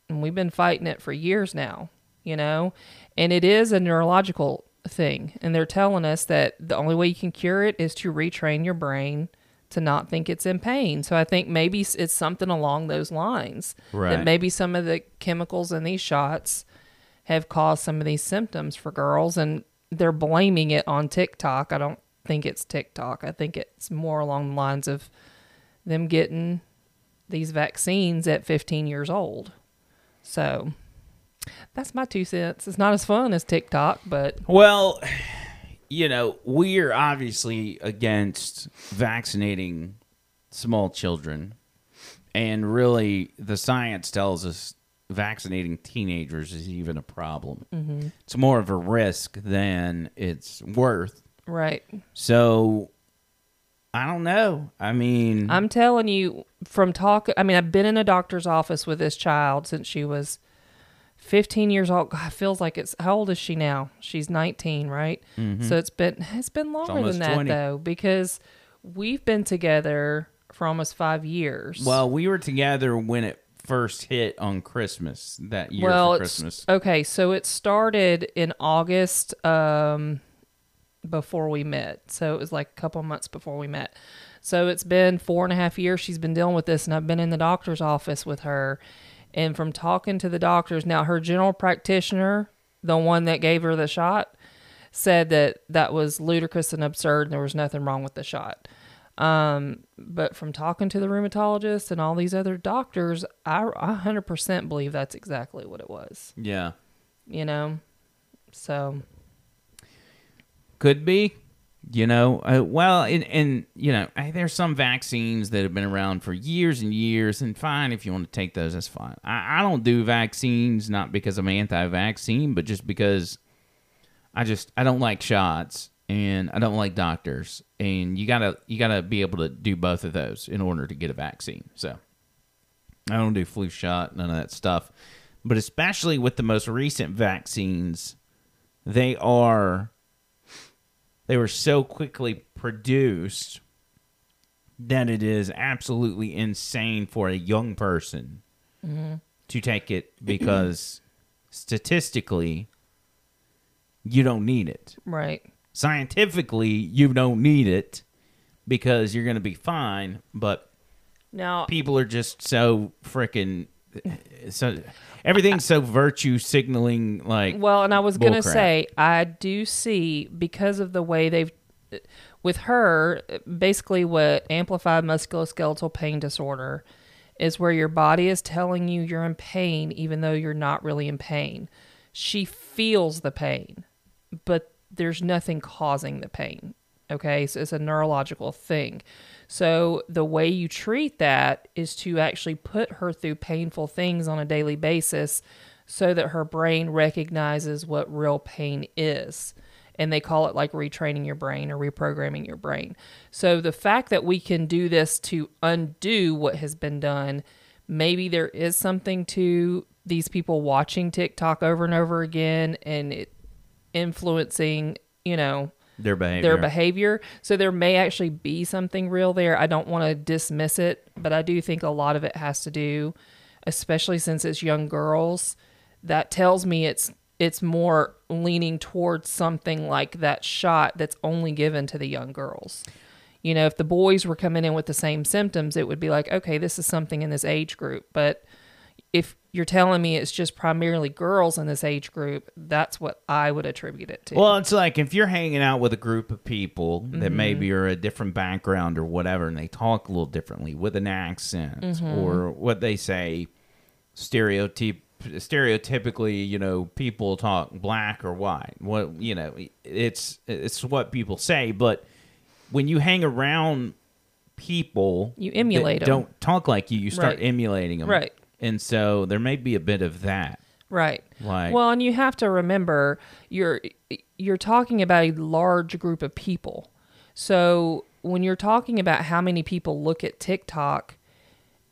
we've been fighting it for years now, you know? And it is a neurological thing. And they're telling us that the only way you can cure it is to retrain your brain to not think it's in pain. So I think maybe it's something along those lines. Right. That maybe some of the chemicals in these shots have caused some of these symptoms for girls and they're blaming it on TikTok. I don't think it's TikTok. I think it's more along the lines of them getting these vaccines at 15 years old. So that's my two cents. It's not as fun as TikTok, but Well, you know, we're obviously against vaccinating small children. And really, the science tells us vaccinating teenagers is even a problem. Mhm. It's more of a risk than it's worth. Right. So, I don't know. I mean, I'm telling you from talk I mean I've been in a doctor's office with this child since she was 15 years old. God, feels like it's how old is she now? She's 19, right? Mhm. So it's been it's been longer almost than that 20. though because we've been together for almost 5 years. well, we were together when it first hit on Christmas that year well, Christmas. Okay, so it started in August um, before we met. So it was like a couple months before we met. So it's been four and a half years she's been dealing with this, and I've been in the doctor's office with her. And from talking to the doctors, now her general practitioner, the one that gave her the shot, said that that was ludicrous and absurd, and there was nothing wrong with the shot. Um, but from talking to the rheumatologist and all these other doctors, I, I 100% believe that's exactly what it was. Yeah. You know? So, Could be. You know, uh, well, and, and you know, there's some vaccines that have been around for years and years, and fine if you want to take those, that's fine. I, I don't do vaccines not because I'm anti-vaccine, but just because I just I don't like shots and I don't like doctors, and you gotta you gotta be able to do both of those in order to get a vaccine. So I don't do flu shot, none of that stuff. But especially with the most recent vaccines, they are they were so quickly produced that it is absolutely insane for a young person Mhm. to take it because statistically you don't need it. right. Scientifically, you don't need it because you're going to be fine, but Now, people are just so freaking so everything's so virtue signaling like Well, and I was going to bullcrap. say, I do see because of the way they've, with her, basically what amplified musculoskeletal pain disorder is where your body is telling you you're in pain even though you're not really in pain. She feels the pain, but there's nothing causing the pain. Okay, so it's a neurological thing. So the way you treat that is to actually put her through painful things on a daily basis so that her brain recognizes what real pain is. And they call it like retraining your brain or reprogramming your brain. So the fact that we can do this to undo what has been done, maybe there is something to these people watching TikTok over and over again and it influencing, you know, Their behavior. Their behavior. So there may actually be something real there. I don't want to dismiss it, but I do think a lot of it has to do, especially since it's young girls. That tells me it's it's more leaning towards something like that shot that's only given to the young girls. You know, if the boys were coming in with the same symptoms, it would be like, okay, this is something in this age group. But if you're telling me it's just primarily girls in this age group, that's what I would attribute it to. Well, it's like if you're hanging out with a group of people that Mhm. maybe are a different background or whatever, and they talk a little differently with an accent Mhm. or what they say, stereotype stereotypically, you know, people talk black or white. What you know, it's it's what people say, but when you hang around people You emulate that 'em. don't talk like you, you start Right. emulating them. Right. And so there may be a bit of that. Right. Like- well, and you have to remember you're you're talking about a large group of people. So when you're talking about how many people look at TikTok,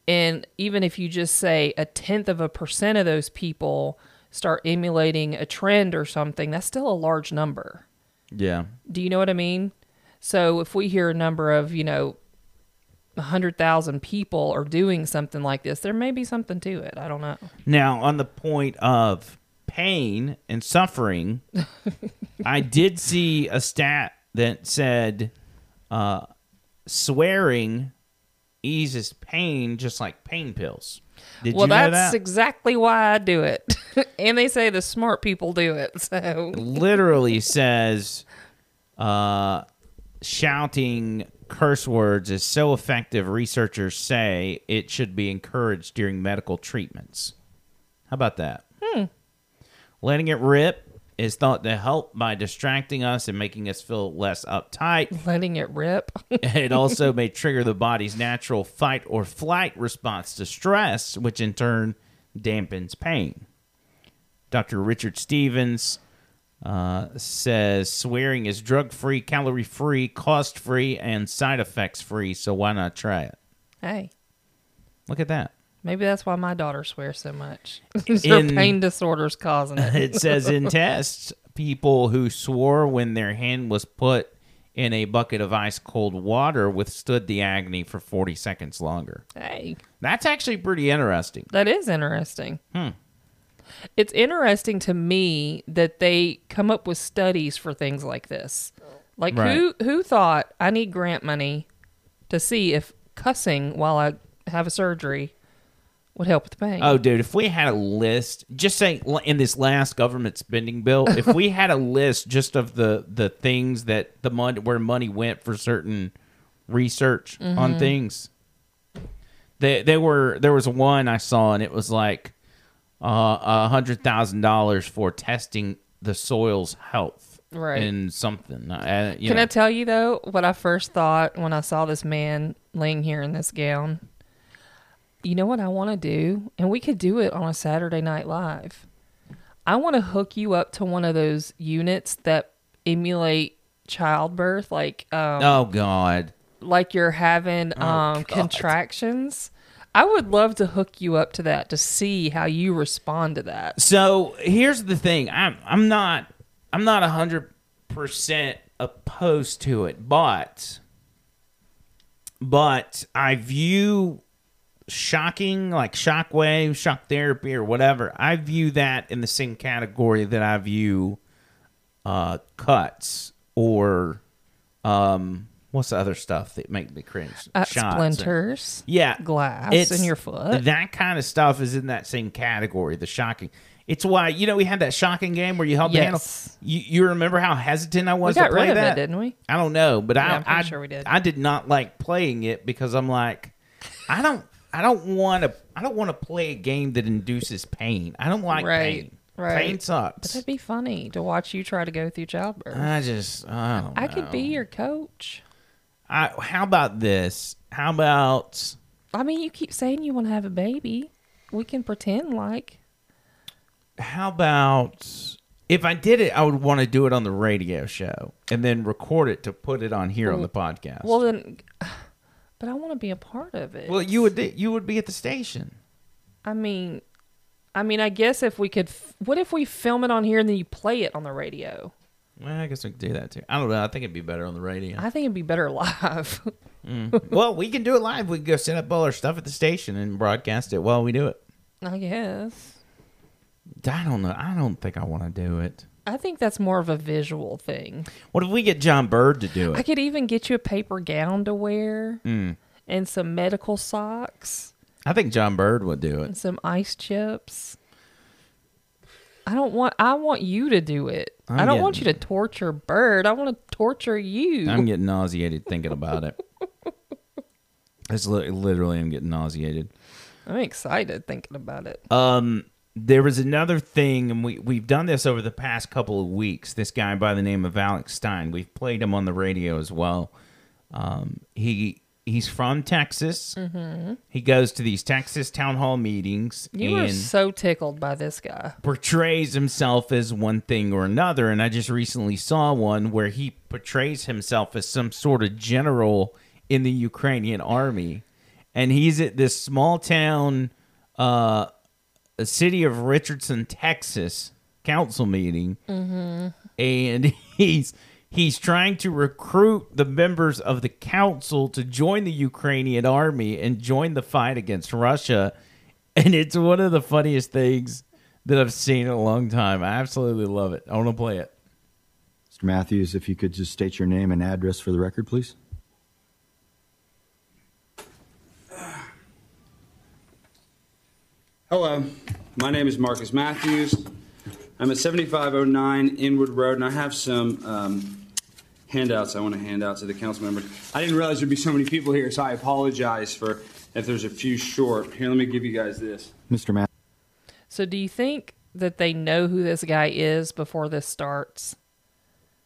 and even if you just say a tenth of a percent of those people start emulating a trend or something, that's still a large number. Yeah. Do you know what I mean? So if we hear a number of, you know, 100,000 people are doing something like this, there may be something to it. I don't know. Now, on the point of pain and suffering, I did see a stat that said uh, swearing eases pain just like pain pills. Did well, you know that's that? exactly why I do it. and they say the smart people do it. So literally says uh, shouting curse words is so effective, researchers say it should be encouraged during medical treatments. How about that? Hmm. Letting it rip is thought to help by distracting us and making us feel less uptight. letting it rip. it also may trigger the body's natural fight or flight response to stress, which in turn dampens pain. Dr. Richard Stephens uh, says swearing is drug free, calorie free, cost free, and side effects free, so why not try it? hey, Look at that. maybe that's why my daughter swears so much. Her In- pain disorders causing it. it says in tests, people who swore when their hand was put in a bucket of ice cold water withstood the agony for 40 seconds longer. Hey, That's actually pretty interesting. that is interesting. Hmm. It's interesting to me that they come up with studies for things like this. Like Right. who who thought I need grant money to see if cussing while I have a surgery would help with the pain? Oh, dude, if we had a list, just say in this last government spending bill, if we had a list just of the the things that the money where money went for certain research on Mhm. things, they they were there was one I saw and it was like uh, a hundred thousand dollars for testing the soil's health, Right. And something, uh, Can know. I tell you though what I first thought when I saw this man laying here in this gown? You know what I want to do, and we could do it on a Saturday Night Live. I want to hook you up to one of those units that emulate childbirth, like um, oh God. like you're having Oh, um, God. contractions. I would love to hook you up to that to see how you respond to that. So here's the thing. I'm I'm not I'm not hundred percent opposed to it, but but I view shocking like shockwave, shock therapy, or whatever. I view that in the same category that I view uh, cuts or um, what's the other stuff that make me cringe? Uh, Shots and- splinters, yeah, glass in your foot. That kind of stuff is in that same category. The shocking. It's why you know we had that shocking game where you held the handle. Yes. You, you remember how hesitant I was we got to play rid of it, that, didn't we? I don't know, but Yeah, I I, sure we did. I did not like playing it because I'm like, I don't I don't want to I don't want to play a game that induces pain. I don't like right, pain. right. Pain sucks. But that'd be funny to watch you try to go through childbirth. I just I don't I could be your coach. I, how about this? How about I mean, you keep saying you want to have a baby. We can pretend like. how about if I did it, I would want to do it on the radio show and then record it to put it on here on the podcast. Well, then, but I want to be a part of it. Well, you would you would be at the station. I mean, I mean, I guess if we could, what if we film it on here and then you play it on the radio? Well, I guess we could do that too. I don't know. I think it'd be better on the radio. I think it'd be better live. Mm. well, we can do it live. We can go set up all our stuff at the station and broadcast it while we do it. I guess. I don't know. I don't think I want to do it. I think that's more of a visual thing. What if we get John Bird to do it? I could even get you a paper gown to wear Mm. and some medical socks I think John Bird would do it. and some ice chips. I don't want. I want you to do it. I'm I'm do not want you to torture Bird. I want to torture you. I'm getting nauseated thinking about it. It's li- literally, I'm getting nauseated. I'm excited thinking about it. Um, there was another thing, and we we've done this over the past couple of weeks. This guy by the name of Alex Stein, we've played him on the radio as well. Um, he he's from Texas. Mhm. He goes to these Texas town hall meetings You and so tickled by this guy. portrays himself as one thing or another. And I just recently saw one where he portrays himself as some sort of general in the Ukrainian army. And he's at this small town, uh, a city of Richardson, Texas council meeting. Mm-hmm. And he's he's trying to recruit the members of the council to join the Ukrainian army and join the fight against Russia. And it's one of the funniest things that I've seen in a long time. I absolutely love it. I want to play it. Mr. Matthews, if you could just state your name and address for the record, please. Hello, my name is Marcus Matthews. I'm at 7509 Inwood Road, and I have some um, handouts I want to hand out to the council members. I didn't realize there'd be so many people here, so I apologize for if there's a few short. Here, let me give you guys this. Mr. Matt. So, do you think that they know who this guy is before this starts?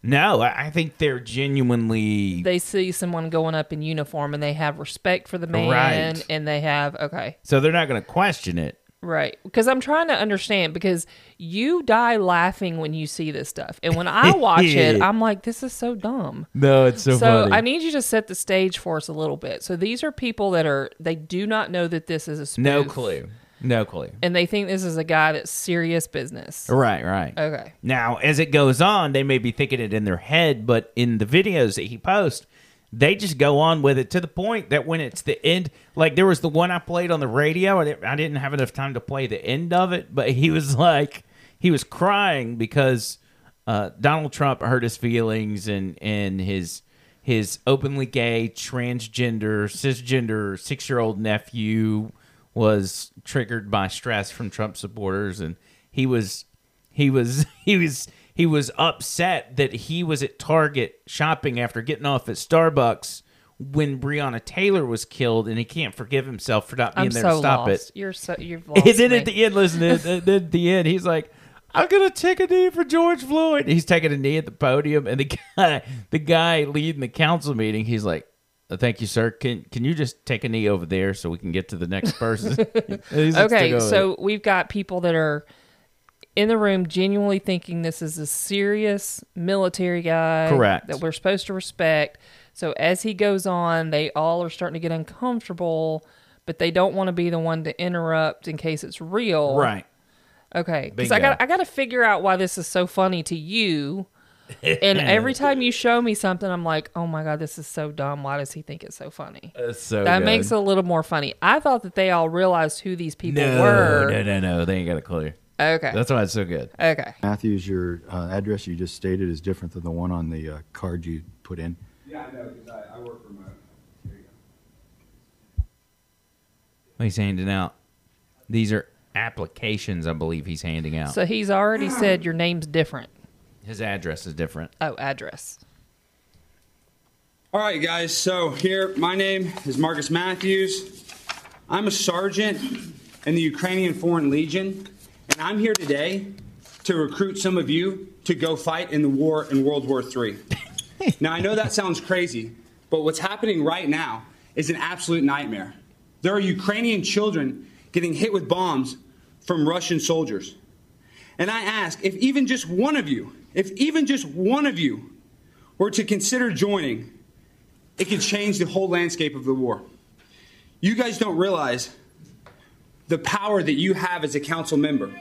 No, I I think they're genuinely. They see someone going up in uniform and they have respect for the man, Right. and they have okay, So they're not going to question it. Right? Because I'm trying to understand because you die laughing when you see this stuff, and when I watch it, I'm like, this is so dumb. No, it's so, funny. So I need you to set the stage for us a little bit. So these are people that are they do not know that this is a spoof, no clue. No clue. and they think this is a guy that's serious business. Right, right. Okay. Now, as it goes on, they may be thinking it in their head, but in the videos that he posts, they just go on with it to the point that when it's the end, like there was the one I played on the radio, and I didn't have enough time to play the end of it, but he was like, he was crying because uh, Donald Trump hurt his feelings and and his his openly gay, transgender, cisgender six year old nephew was triggered by stress from Trump supporters, and he was he was he was he was upset that he was at Target shopping after getting off at Starbucks when Breonna Taylor was killed, and he can't forgive himself for not being I'm there so to stop lost. it. You're so you've lost And then me. at the end, listen, at the, at the end, he's like, "I'm gonna take a knee for George Floyd." He's taking a knee at the podium, and the guy, the guy leading the council meeting, he's like, "Uh, "Thank you, sir. Can can you just take a knee over there so we can get to the next person?" Okay, so we've got people that are in the room genuinely thinking this is a serious military guy Correct. that we're supposed to respect. So as he goes on, they all are starting to get uncomfortable, but they don't want to be the one to interrupt in case it's real. Right. Okay. Because I got I got to figure out why this is so funny to you. and every time you show me something, I'm like, oh my god, this is so dumb. Why does he think it's so funny? So that good. makes it a little more funny. I thought that they all realized who these people no, were. no, no, no. They ain't got a clue. Okay. That's why it's so good. Okay. Matthews, your uh, address you just stated is different than the one on the uh, card you put in. Yeah, I know, because I, I work remote. He's handing out. These are applications, I believe he's handing out. So he's already said your name's different. His address is different. Oh, address. All right, guys. So here, my name is Marcus Matthews. I'm a sergeant in the Ukrainian Foreign Legion, and I'm here today to recruit some of you to go fight in the war in World War III. now, I know that sounds crazy, but what's happening right now is an absolute nightmare. There are Ukrainian children getting hit with bombs from Russian soldiers. And I ask if even just one of you, if even just one of you were to consider joining, it could change the whole landscape of the war. You guys don't realize the power that you have as a council member.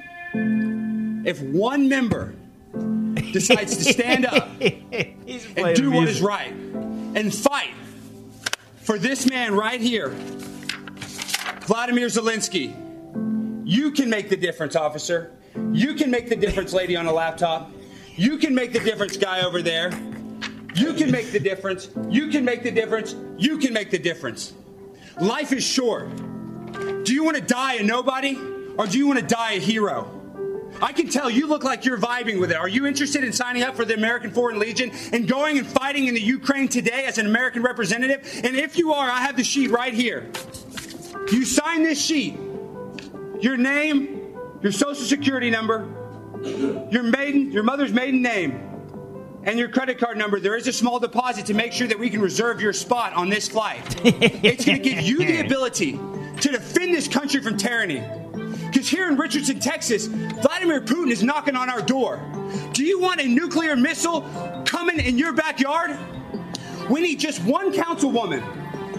If one member decides to stand up and do what is right and fight for this man right here, Vladimir Zelensky, you can make the difference, officer. You can make the difference, lady on a laptop. You can make the difference, guy over there. You can make the difference. You can make the difference. You can make the difference. Life is short. Do you want to die a nobody or do you want to die a hero? I can tell you look like you're vibing with it. Are you interested in signing up for the American Foreign Legion and going and fighting in the Ukraine today as an American representative? And if you are, I have the sheet right here. You sign this sheet your name, your social security number, your maiden, your mother's maiden name, and your credit card number, there is a small deposit to make sure that we can reserve your spot on this flight. it's going to give you the ability to defend this country from tyranny. Because here in Richardson, Texas, Vladimir Putin is knocking on our door. Do you want a nuclear missile coming in your backyard? We need just one councilwoman,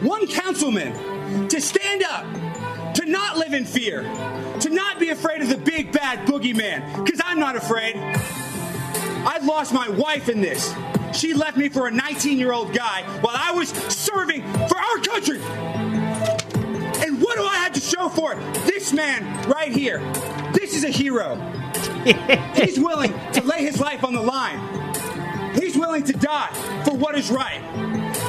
one councilman to stand up, to not live in fear, to not be afraid of the big bad boogeyman. Because I'm not afraid. I've lost my wife in this. She left me for a 19 year old guy while I was serving for our country. And what do I have to show for it? This man right here. This is a hero. He's willing to lay his life on the line. He's willing to die for what is right.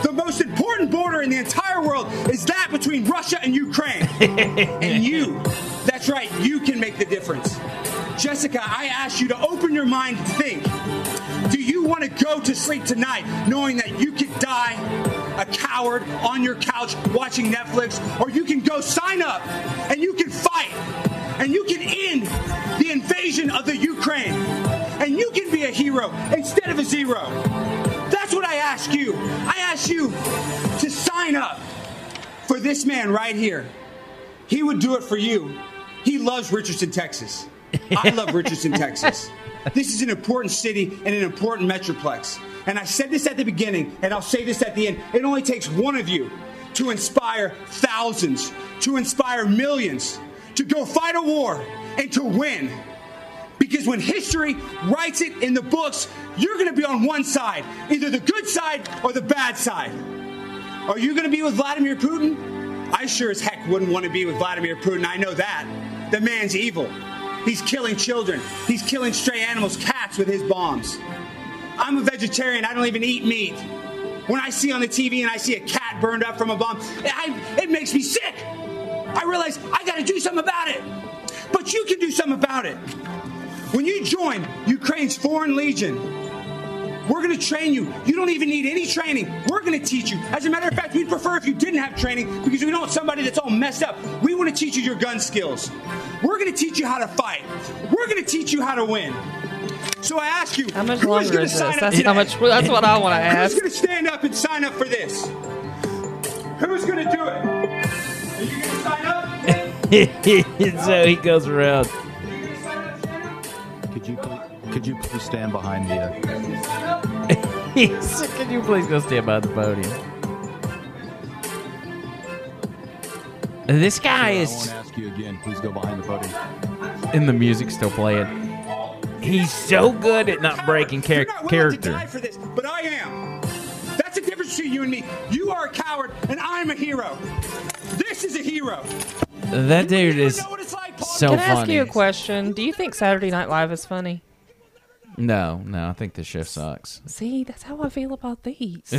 The most important border in the entire world is that between Russia and Ukraine. and you, that's right, you can make the difference. Jessica, I ask you to open your mind and think. Do you want to go to sleep tonight knowing that you could die a coward on your couch watching Netflix, or you can go sign up and you can fight and you can end the invasion of the Ukraine and you can be a hero instead of a zero? That's what I ask you. I ask you to sign up for this man right here. He would do it for you. He loves Richardson, Texas. I love Richardson, Texas. This is an important city and an important metroplex. And I said this at the beginning, and I'll say this at the end. It only takes one of you to inspire thousands, to inspire millions, to go fight a war and to win. Because when history writes it in the books, you're going to be on one side, either the good side or the bad side. Are you going to be with Vladimir Putin? I sure as heck wouldn't want to be with Vladimir Putin. I know that. The man's evil. He's killing children. He's killing stray animals, cats, with his bombs. I'm a vegetarian. I don't even eat meat. When I see on the TV and I see a cat burned up from a bomb, I, it makes me sick. I realize I got to do something about it. But you can do something about it. When you join Ukraine's Foreign Legion, we're going to train you. You don't even need any training. We're going to teach you. As a matter of fact, we'd prefer if you didn't have training because we don't want somebody that's all messed up. We want to teach you your gun skills. We're going to teach you how to fight. We're going to teach you how to win. So I ask you, How much longer is this? sign up That's how much- that's what I wanna ask. Who's going to stand up and sign up for this? Who's going to do it? Are you going to sign up? so he goes around. Could you please, could you please stand behind the? Uh, He's, Can you please go stand by the podium? This guy I is, won't ask you again. Please go behind the podium. and the music's still playing. He's so good at not breaking char- You're not willing to character. die for this, but I am. That's the difference between you and me. You are a coward, and I'm a hero. This is a hero. That dude is so funny. Can I ask you a question? Do you think Saturday Night Live is funny? No, no, I think the shift sucks. See, that's how I feel about these.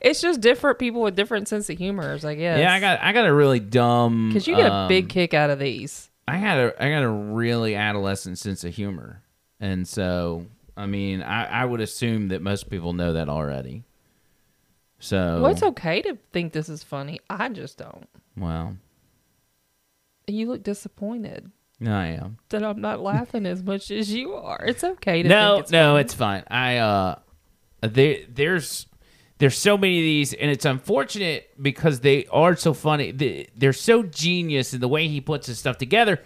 it's just different people with different sense of humors, I guess. Yeah, I got I got a really dumb because you get a big um, kick out of these. I had a I got a really adolescent sense of humor, and so I mean I, I would assume that most people know that already. So Well, it's okay to think this is funny. I just don't. well, You look disappointed I am. that I'm not laughing as much as you are. It's okay to No, think it's no, funny. it's fine. I uh, there there's there's so many of these, and it's unfortunate because they are so funny. They, they're so genius in the way he puts his stuff together.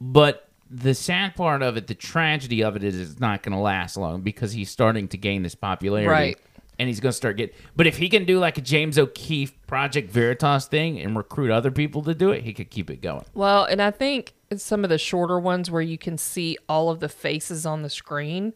But the sad part of it, the tragedy of it, is it's not going to last long because he's starting to gain this popularity. Right. And he's going to start getting. But if he can do like a James O'Keefe Project Veritas thing and recruit other people to do it, he could keep it going. Well, and I think it's some of the shorter ones where you can see all of the faces on the screen.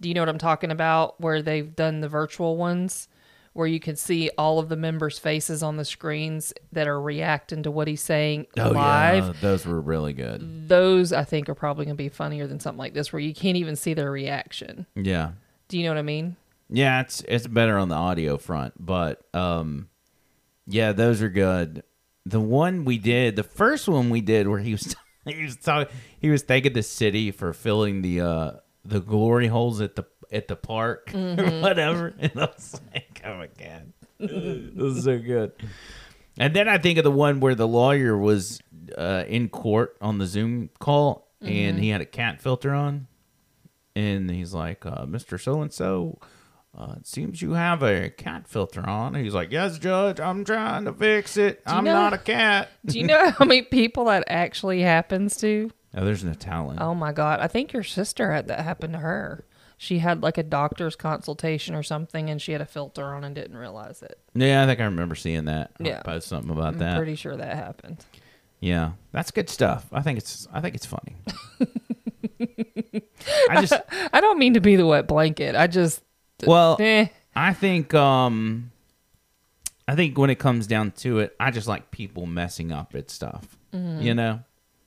Do you know what I'm talking about? Where they've done the virtual ones, where you can see all of the members' faces on the screens that are reacting to what he's saying Oh, live. yeah. Those were really good. Those I think are probably going to be funnier than something like this, where you can't even see their reaction. Yeah. Do you know what I mean? Yeah, it's it's better on the audio front, but um, yeah, those are good. The one we did, the first one we did, where he was he was talking, he was thanking the city for filling the uh the glory holes at the at the park or Mhm. whatever, and I was like, oh my god, this is so good. And then I think of the one where the lawyer was uh, in court on the Zoom call and Mhm. he had a cat filter on. And he's like, uh, Mr. So and so, Uh, it seems you have a cat filter on. He's like, Yes, Judge, I'm trying to fix it. I'm know- not a cat. Do you know how many people that actually happens to? Oh, there's no talent. Oh my god! I think your sister had that happen to her. She had like a doctor's consultation or something, and she had a filter on and didn't realize it. Yeah, I think I remember seeing that. Yeah. Yeah. post something about I'm that. pretty sure that happened. Yeah, that's good stuff. I think it's I think it's funny. I just I don't mean to be the wet blanket. I just well, eh. I think um, I think when it comes down to it, I just like people messing up at stuff. Mhm. You know,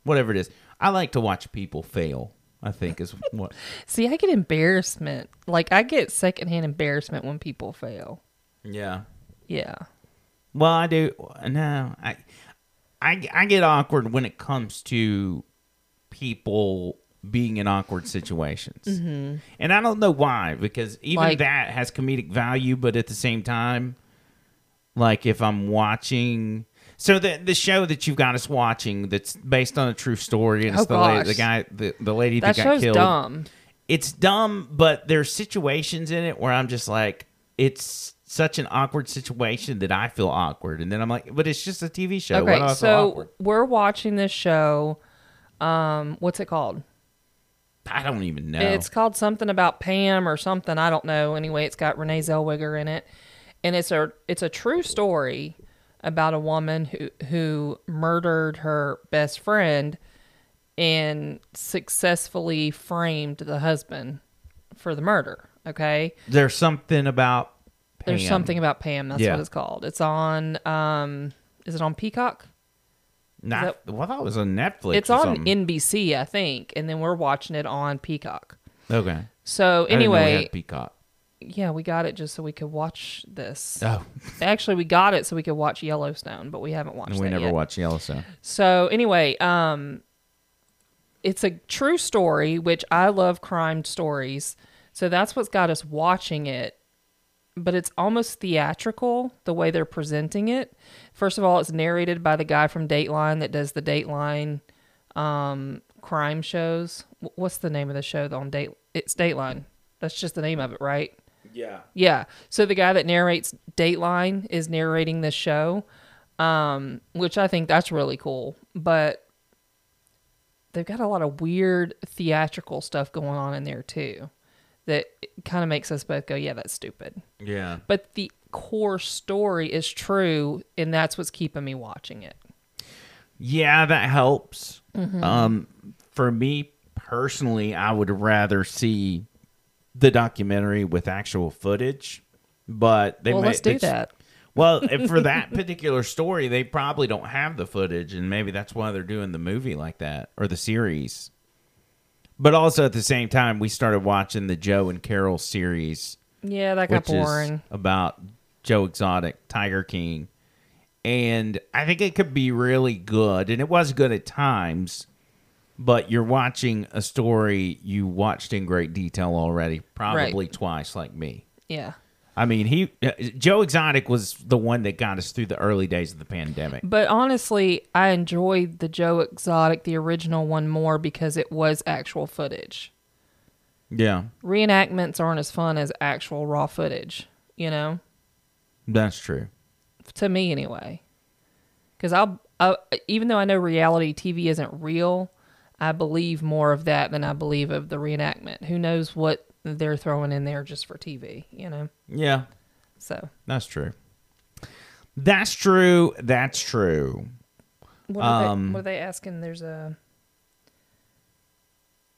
whatever it is. I like to watch people fail. I think is what. See, I get embarrassment. Like I get secondhand embarrassment when people fail. Yeah. Yeah. Well, I do. No, I, I, I get awkward when it comes to people being in awkward situations, Mhm. and I don't know why. Because even Like- that has comedic value, but at the same time, like if I'm watching. So the the show that you've got us watching that's based on a true story and it's Oh, the lady, the guy the, the lady That that, got killed. dumb. It's dumb, but there's situations in it where I'm just like it's such an awkward situation that I feel awkward, and then I'm like, but it's just a TV show. Why do I Okay, feel so we're watching this show. Um, what's it called? I don't even know. It's called something about Pam or something. I don't know. Anyway, it's got Renee Zellweger in it, and it's a it's a true story about a woman who who murdered her best friend and successfully framed the husband for the murder. Okay, There's something about. there's Pam. something about Pam. That's Yeah. what it's called. It's on. Um, is it on Peacock? Nah, that- well, I thought it was on Netflix. it's on something. NBC, I think, and then we're watching it on Peacock. Okay. So I didn't know we anyway, Peacock. yeah, we got it just so we could watch this. Oh. actually, we got it so we could watch Yellowstone, but we haven't watched. And we that never yet. watched Yellowstone. So anyway, um, it's a true story, which I love crime stories. So that's what's got us watching it. But it's almost theatrical the way they're presenting it. First of all, it's narrated by the guy from Dateline that does the Dateline um, crime shows. What's the name of the show on Date? It's Dateline. That's just the name of it, right? Yeah. Yeah. So the guy that narrates Dateline is narrating this show, um, which I think that's really cool. But they've got a lot of weird theatrical stuff going on in there too, that kind of makes us both go, "Yeah, that's stupid." Yeah. But the core story is true, and that's what's keeping me watching it. Yeah, that helps. Mhm. Um, for me personally, I would rather see the documentary with actual footage, but they Well, may, let's do that. Well, if for that particular story, they probably don't have the footage, and maybe that's why they're doing the movie like that or the series. But also at the same time, we started watching the Joe and Carole series. Yeah, that got boring. about Joe Exotic, Tiger King, and I think it could be really good, and it was good at times. But you're watching a story you watched in great detail already, probably twice, like me. Yeah. I mean, he Joe Exotic was the one that got us through the early days of the pandemic. But honestly, I enjoyed the Joe Exotic, the original one, more because it was actual footage. Yeah, Reenactments aren't as fun as actual raw footage, you know? that's true. To me, anyway. Because I'll, I, even though I know reality TV isn't real, I believe more of that than I believe of the reenactment. Who knows what they're throwing in there just for TV, you know? Yeah, So, that's true. That's true. That's true. what are, Um, they, what are they asking? There's a.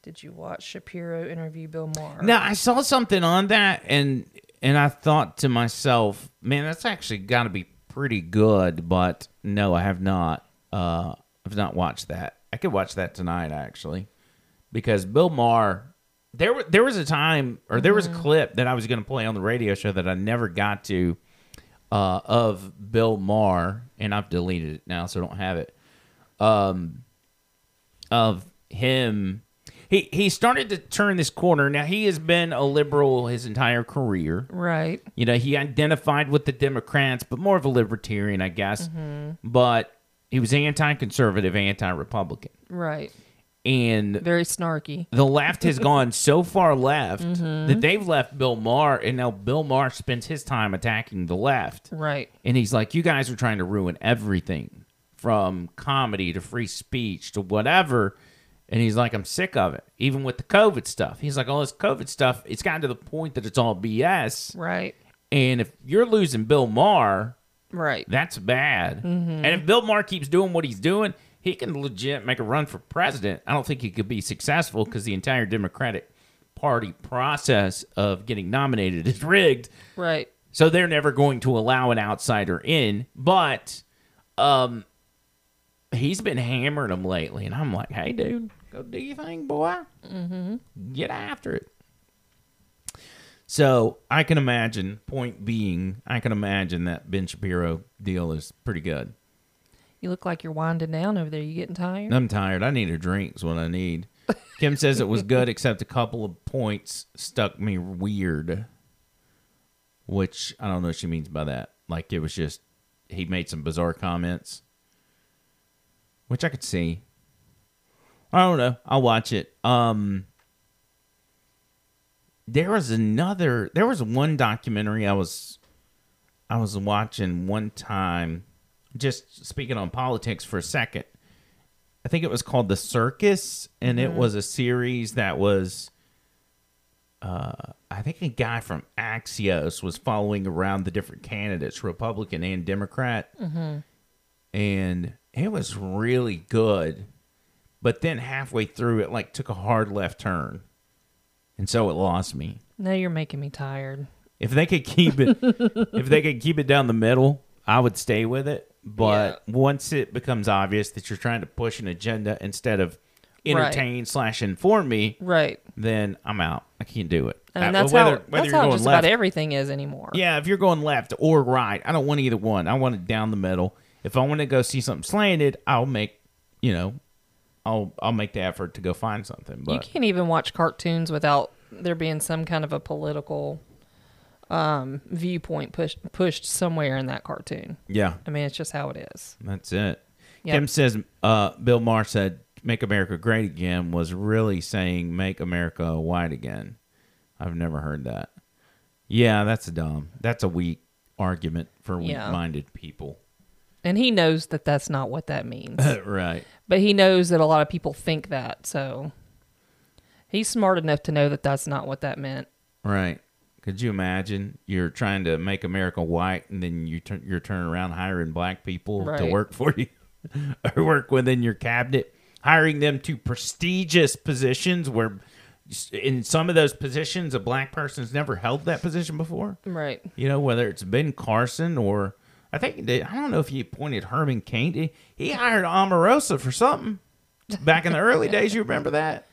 Did you watch Shapiro interview Bill Maher? Now I saw something on that, and and I thought to myself, man, that's actually got to be pretty good. But no, I have not. Uh, I've not watched that. I could watch that tonight actually, because Bill Maher. There, there was a time, or there was a clip that I was going to play on the radio show that I never got to, uh, of Bill Maher, and I've deleted it now, so I don't have it. Um, of him. he he started to turn this corner. Now he has been a liberal his entire career. Right. You know, he identified with the Democrats, but more of a libertarian, I guess. Mhm. But he was anti-conservative, anti-Republican, Right. And Very snarky. the left has gone so far left Mhm. that they've left Bill Maher, and now Bill Maher spends his time attacking the left. Right. And he's like, "You guys are trying to ruin everything, from comedy to free speech to whatever." And he's like, "I'm sick of it, even with the COVID stuff." He's like, "All this COVID stuff, it's gotten to the point that it's all BS." Right. And if you're losing Bill Maher, Right. that's bad. Mhm. And if Bill Maher keeps doing what he's doing, he can legit make a run for president. I don't think he could be successful because the entire Democratic Party process of getting nominated is rigged. Right. So they're never going to allow an outsider in. But um, he's been hammering them lately, and I'm like, hey, dude, go do your thing, boy. Mm-hmm. Get after it. So I can imagine. Point being, I can imagine that Ben Shapiro deal is pretty good. You look like you're winding down over there. You getting tired? I'm tired. I need a drink. Is what I need. Kim says it was good, except a couple of points stuck me weird. Which I don't know what she means by that. Like it was just he made some bizarre comments, which I could see. I don't know. I'll watch it. Um, there was another. There was one documentary I was, I was watching one time. Just speaking on politics for a second. I think it was called The Circus, and it Mhm. was a series that was. Uh, I think a guy from Axios was following around the different candidates, Republican and Democrat, Mhm. and it was really good. But then halfway through, it like took a hard left turn, and so it lost me. Now you're making me tired. If they could keep it, if they could keep it down the middle, I would stay with it. But once it becomes obvious that you're trying to push an agenda instead of Right. entertain slash inform me, Right. then I'm out. I can't do it. I mean, Uh, that's whether- how whether that's how just left- about everything is anymore. Yeah, if you're going left or right, I don't want either one. I want it down the middle. If I want to go see something slanted, I'll make, you know, I'll I'll make the effort to go find something. But You can't even watch cartoons without there being some kind of a political um, viewpoint pushed pushed somewhere in that cartoon. Yeah. I mean, it's just how it is. That's it. Yep. Kim says uh, Bill Maher said "Make America Great Again" was really saying "Make America White Again." I've never heard that. Yeah, that's dumb. That's a weak argument for weak-minded people. And he knows that that's not what that means. right. But he knows that a lot of people think that, so he's smart enough to know that that's not what that meant. Right. Could you imagine you're trying to make America white and then you turn you're turning around hiring black people to work for you or work within your cabinet, hiring them to prestigious positions where in some of those positions a black person's never held that position before. Right. You know, whether it's Ben Carson or I think they, I don't know if he appointed Herman Cain. He, he hired Omarosa for something back in the early days. You remember that?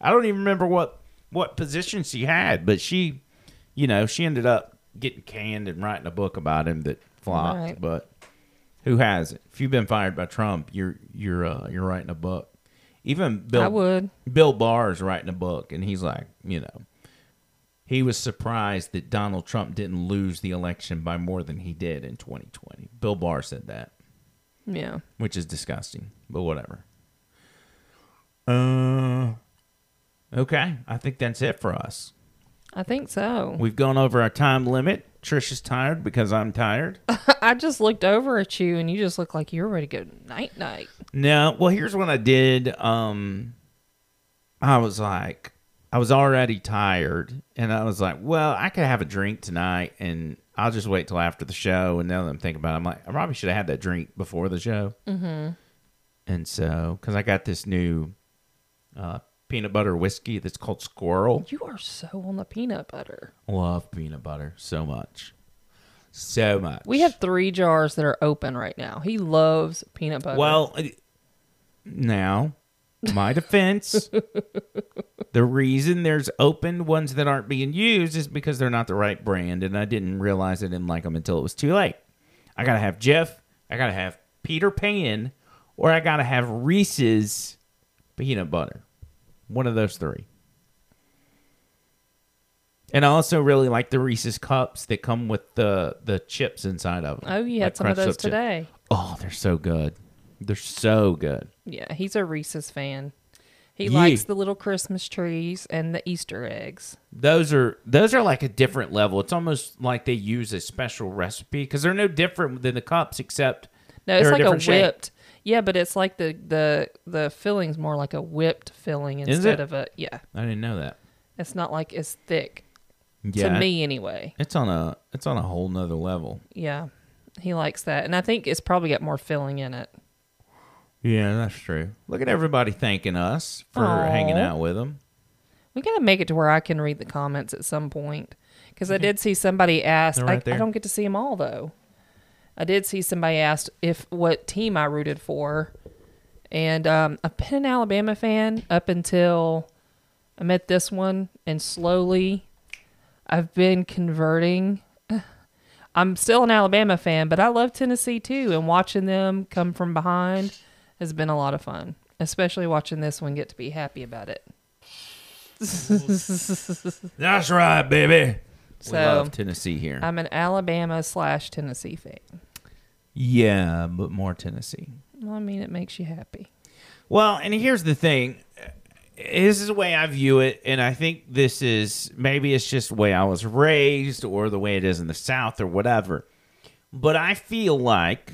I don't even remember what what position she had, but she, you know, she ended up getting canned and writing a book about him that flopped. Right. But who has it? If you've been fired by Trump, you're you're uh, you're writing a book. Even Bill I would. Bill Barr is writing a book, and he's like, you know, he was surprised that Donald Trump didn't lose the election by more than he did in 2020. Bill Barr said that, Yeah. which is disgusting, but whatever. Uh, okay, I think that's it for us. I think so. We've gone over our time limit. Trish is tired because I'm tired. I just looked over at you and you just look like you're ready to go night night. No, well, here's what I did. Um, I was like, I was already tired, and I was like, well, I could have a drink tonight, and I'll just wait till after the show. And now that I'm thinking about it, I'm like, I probably should have had that drink before the show. Mm-hmm. And so, because I got this new uh, peanut butter whiskey that's called Skrewball. You are so on the peanut butter. Love peanut butter so much, so much. We have three jars that are open right now. He loves peanut butter. Well, uh, now, my defense, the reason there's open ones that aren't being used is because they're not the right brand, and I didn't realize I didn't like them until it was too late. I gotta have Jif, I gotta have Peter Pan, or I gotta have Reese's peanut butter. One of those three. And I also really like the Reese's cups that come with the the chips inside of them. Oh, you had Like some of those today. Oh, they're so good. They're so good. Yeah, he's a Reese's fan. He Yeah. likes the little Christmas trees and the Easter eggs. Those are those are like a different level. It's almost like they use a special recipe because they're no different than the cups, except No, it's like a whipped. shape. Yeah, but it's like the the the filling's more like a whipped filling Is instead it? of a yeah. I didn't know that. It's not like as thick. Yeah, to me anyway. It's on a it's on a whole nother level. Yeah, he likes that, and I think it's probably got more filling in it. Yeah, that's true. Look at everybody thanking us for Aw. hanging out with them. We gotta make it to where I can read the comments at some point because I did see somebody ask. They're I, I don't get to see them all though. I did see somebody asked if what team I rooted for, and um, I've been an Alabama fan up until I met this one, and slowly I've been converting. I'm still an Alabama fan, but I love Tennessee too, and watching them come from behind has been a lot of fun, especially watching this one get to be happy about it. That's right, baby. So, we love Tennessee here. I'm an Alabama slash Tennessee fan. Yeah, but more Tennessee. Well, I mean, it makes you happy. Well, and here's the thing. This is the way I view it, and I think this is maybe it's just the way I was raised or the way it is in the South or whatever. But I feel like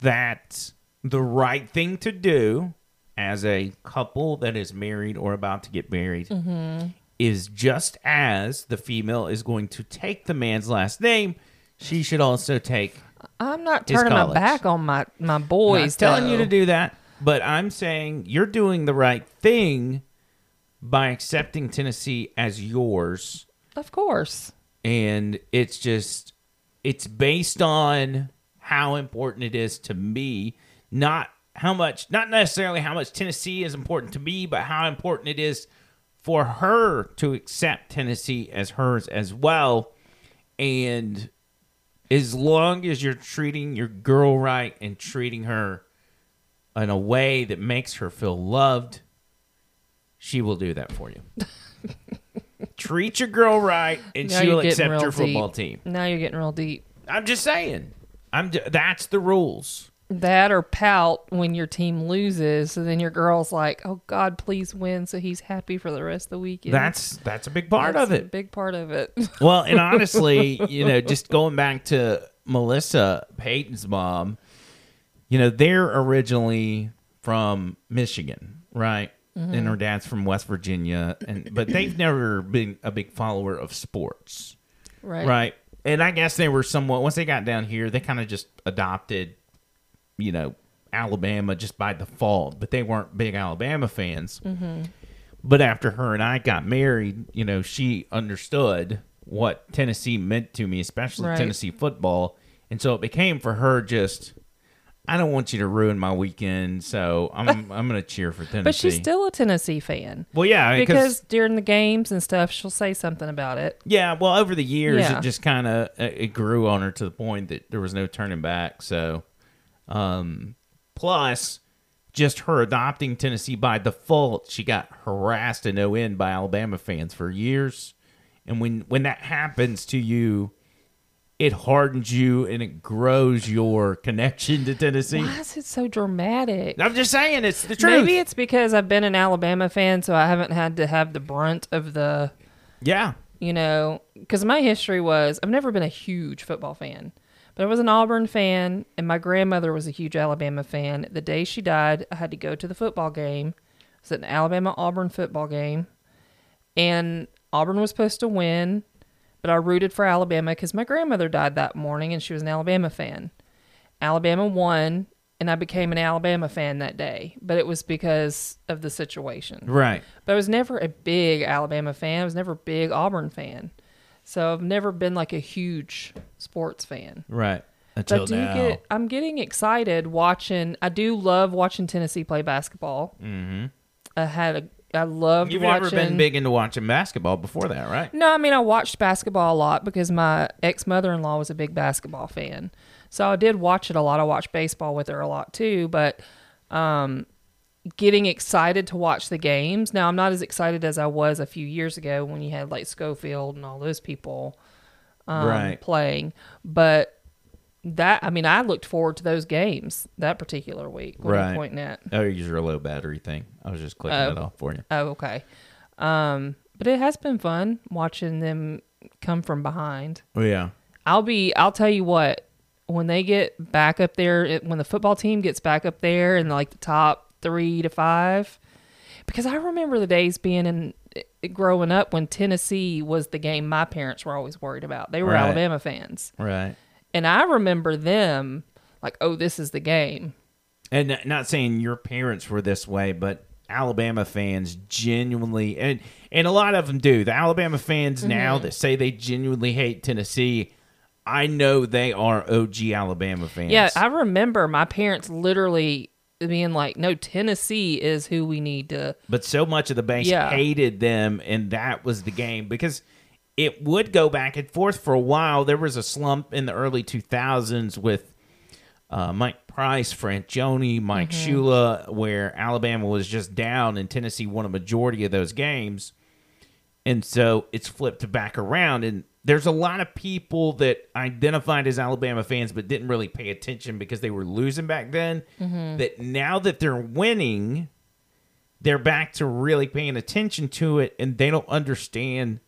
that the right thing to do as a couple that is married or about to get married Mhm. is just as the female is going to take the man's last name, she should also take I'm not turning my college. back on my my boys. not telling you though. to do that, but I'm saying you're doing the right thing by accepting Tennessee as yours. Of course. And it's just it's based on how important it is to me, not how much not necessarily how much Tennessee is important to me, but how important it is for her to accept Tennessee as hers as well. And as long as you're treating your girl right and treating her in a way that makes her feel loved, she will do that for you. Treat your girl right, and Now she you're will getting accept real your football deep. team. Now you're getting real deep. I'm just saying. I'm. That's the rules. That or pout when your team loses, so then your girl's like, "Oh God, please win," so he's happy for the rest of the weekend. That's that's a big part That's of a it. big part of it. Well, and honestly, you know, just going back to Melissa Peyton's mom, you know, they're originally from Michigan, right? Mhm. And her dad's from West Virginia, and but they've never been a big follower of sports, Right. Right. And I guess they were somewhat once they got down here, they kind of just adopted, you know, Alabama just by default, but they weren't big Alabama fans. Mhm. But after her and I got married, you know, she understood what Tennessee meant to me, especially Right. Tennessee football. And so it became for her just I don't want you to ruin my weekend, so I'm I'm going to cheer for Tennessee. But she's still a Tennessee fan. Well, yeah, because because- during the games and stuff, she'll say something about it. Yeah, well, over the years, Yeah. it just kind of it grew on her to the point that there was no turning back. So, um, plus, just her adopting Tennessee by default, she got harassed to no end by Alabama fans for years. And when when that happens to you, it hardens you and it grows your connection to Tennessee. Why is it so dramatic? I'm just saying, it's the truth. Maybe it's because I've been an Alabama fan, so I haven't had to have the brunt of the. Yeah. You know, because my history was I've never been a huge football fan, but I was an Auburn fan, and my grandmother was a huge Alabama fan. The day she died, I had to go to the football game. It was an Alabama Auburn football game, and Auburn was supposed to win, but I rooted for Alabama because my grandmother died that morning, and she was an Alabama fan. Alabama won, and I became an Alabama fan that day, but it was because of the situation. Right. But I was never a big Alabama fan. I was never a big Auburn fan. So I've never been like a huge sports fan. Right. But Until I do now. get I'm getting excited watching I do love watching Tennessee play basketball. mm-hmm. I had a I loved You've watching never been big into watching basketball before that, right? No, I mean I watched basketball a lot because my ex mother in law was a big basketball fan. So I did watch it a lot. I watched baseball with her a lot too, but um getting excited to watch the games. Now I'm not as excited as I was a few years ago when you had like Schofield and all those people um, Right. playing, but that I mean I looked forward to those games that particular week. What are you pointing at? Oh, you're a low battery thing. I was just clicking it off for you. Oh, okay. Um, but it has been fun watching them come from behind. Oh yeah. I'll be. I'll tell you what. When they get back up there, it, when the football team gets back up there in like the top three to five, because I remember the days being in growing up when Tennessee was the game my parents were always worried about. They were Right. Alabama fans, Right. and I remember them like, "Oh, this is the game." And not saying your parents were this way, but Alabama fans genuinely and and a lot of them do. The Alabama fans now Mhm. that say they genuinely hate Tennessee, I know they are OG Alabama fans. Yeah, I remember my parents literally being like, "No, Tennessee is who we need to." but so much of the base Yeah. hated them, and that was the game because it would go back and forth for a while. There was a slump in the early 2000s with uh, Mike Price, Franchione, Mike Mhm. Shula, where Alabama was just down and Tennessee won a majority of those games. And so it's flipped back around. And there's a lot of people that identified as Alabama fans but didn't really pay attention because they were losing back then. Mhm. That now that they're winning, they're back to really paying attention to it and they don't understand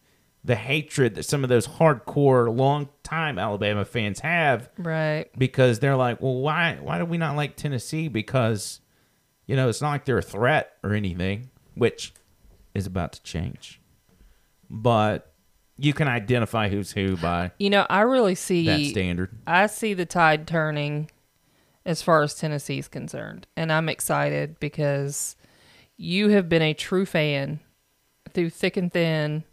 the hatred that some of those hardcore long time Alabama fans have Right. because they're like, well, why why do we not like Tennessee? Because you know it's not like they're a threat or anything, which is about to change. But you can identify who's who by You know, I really see that standard. I see the tide turning as far as Tennessee's concerned, and I'm excited because you have been a true fan through thick and thin,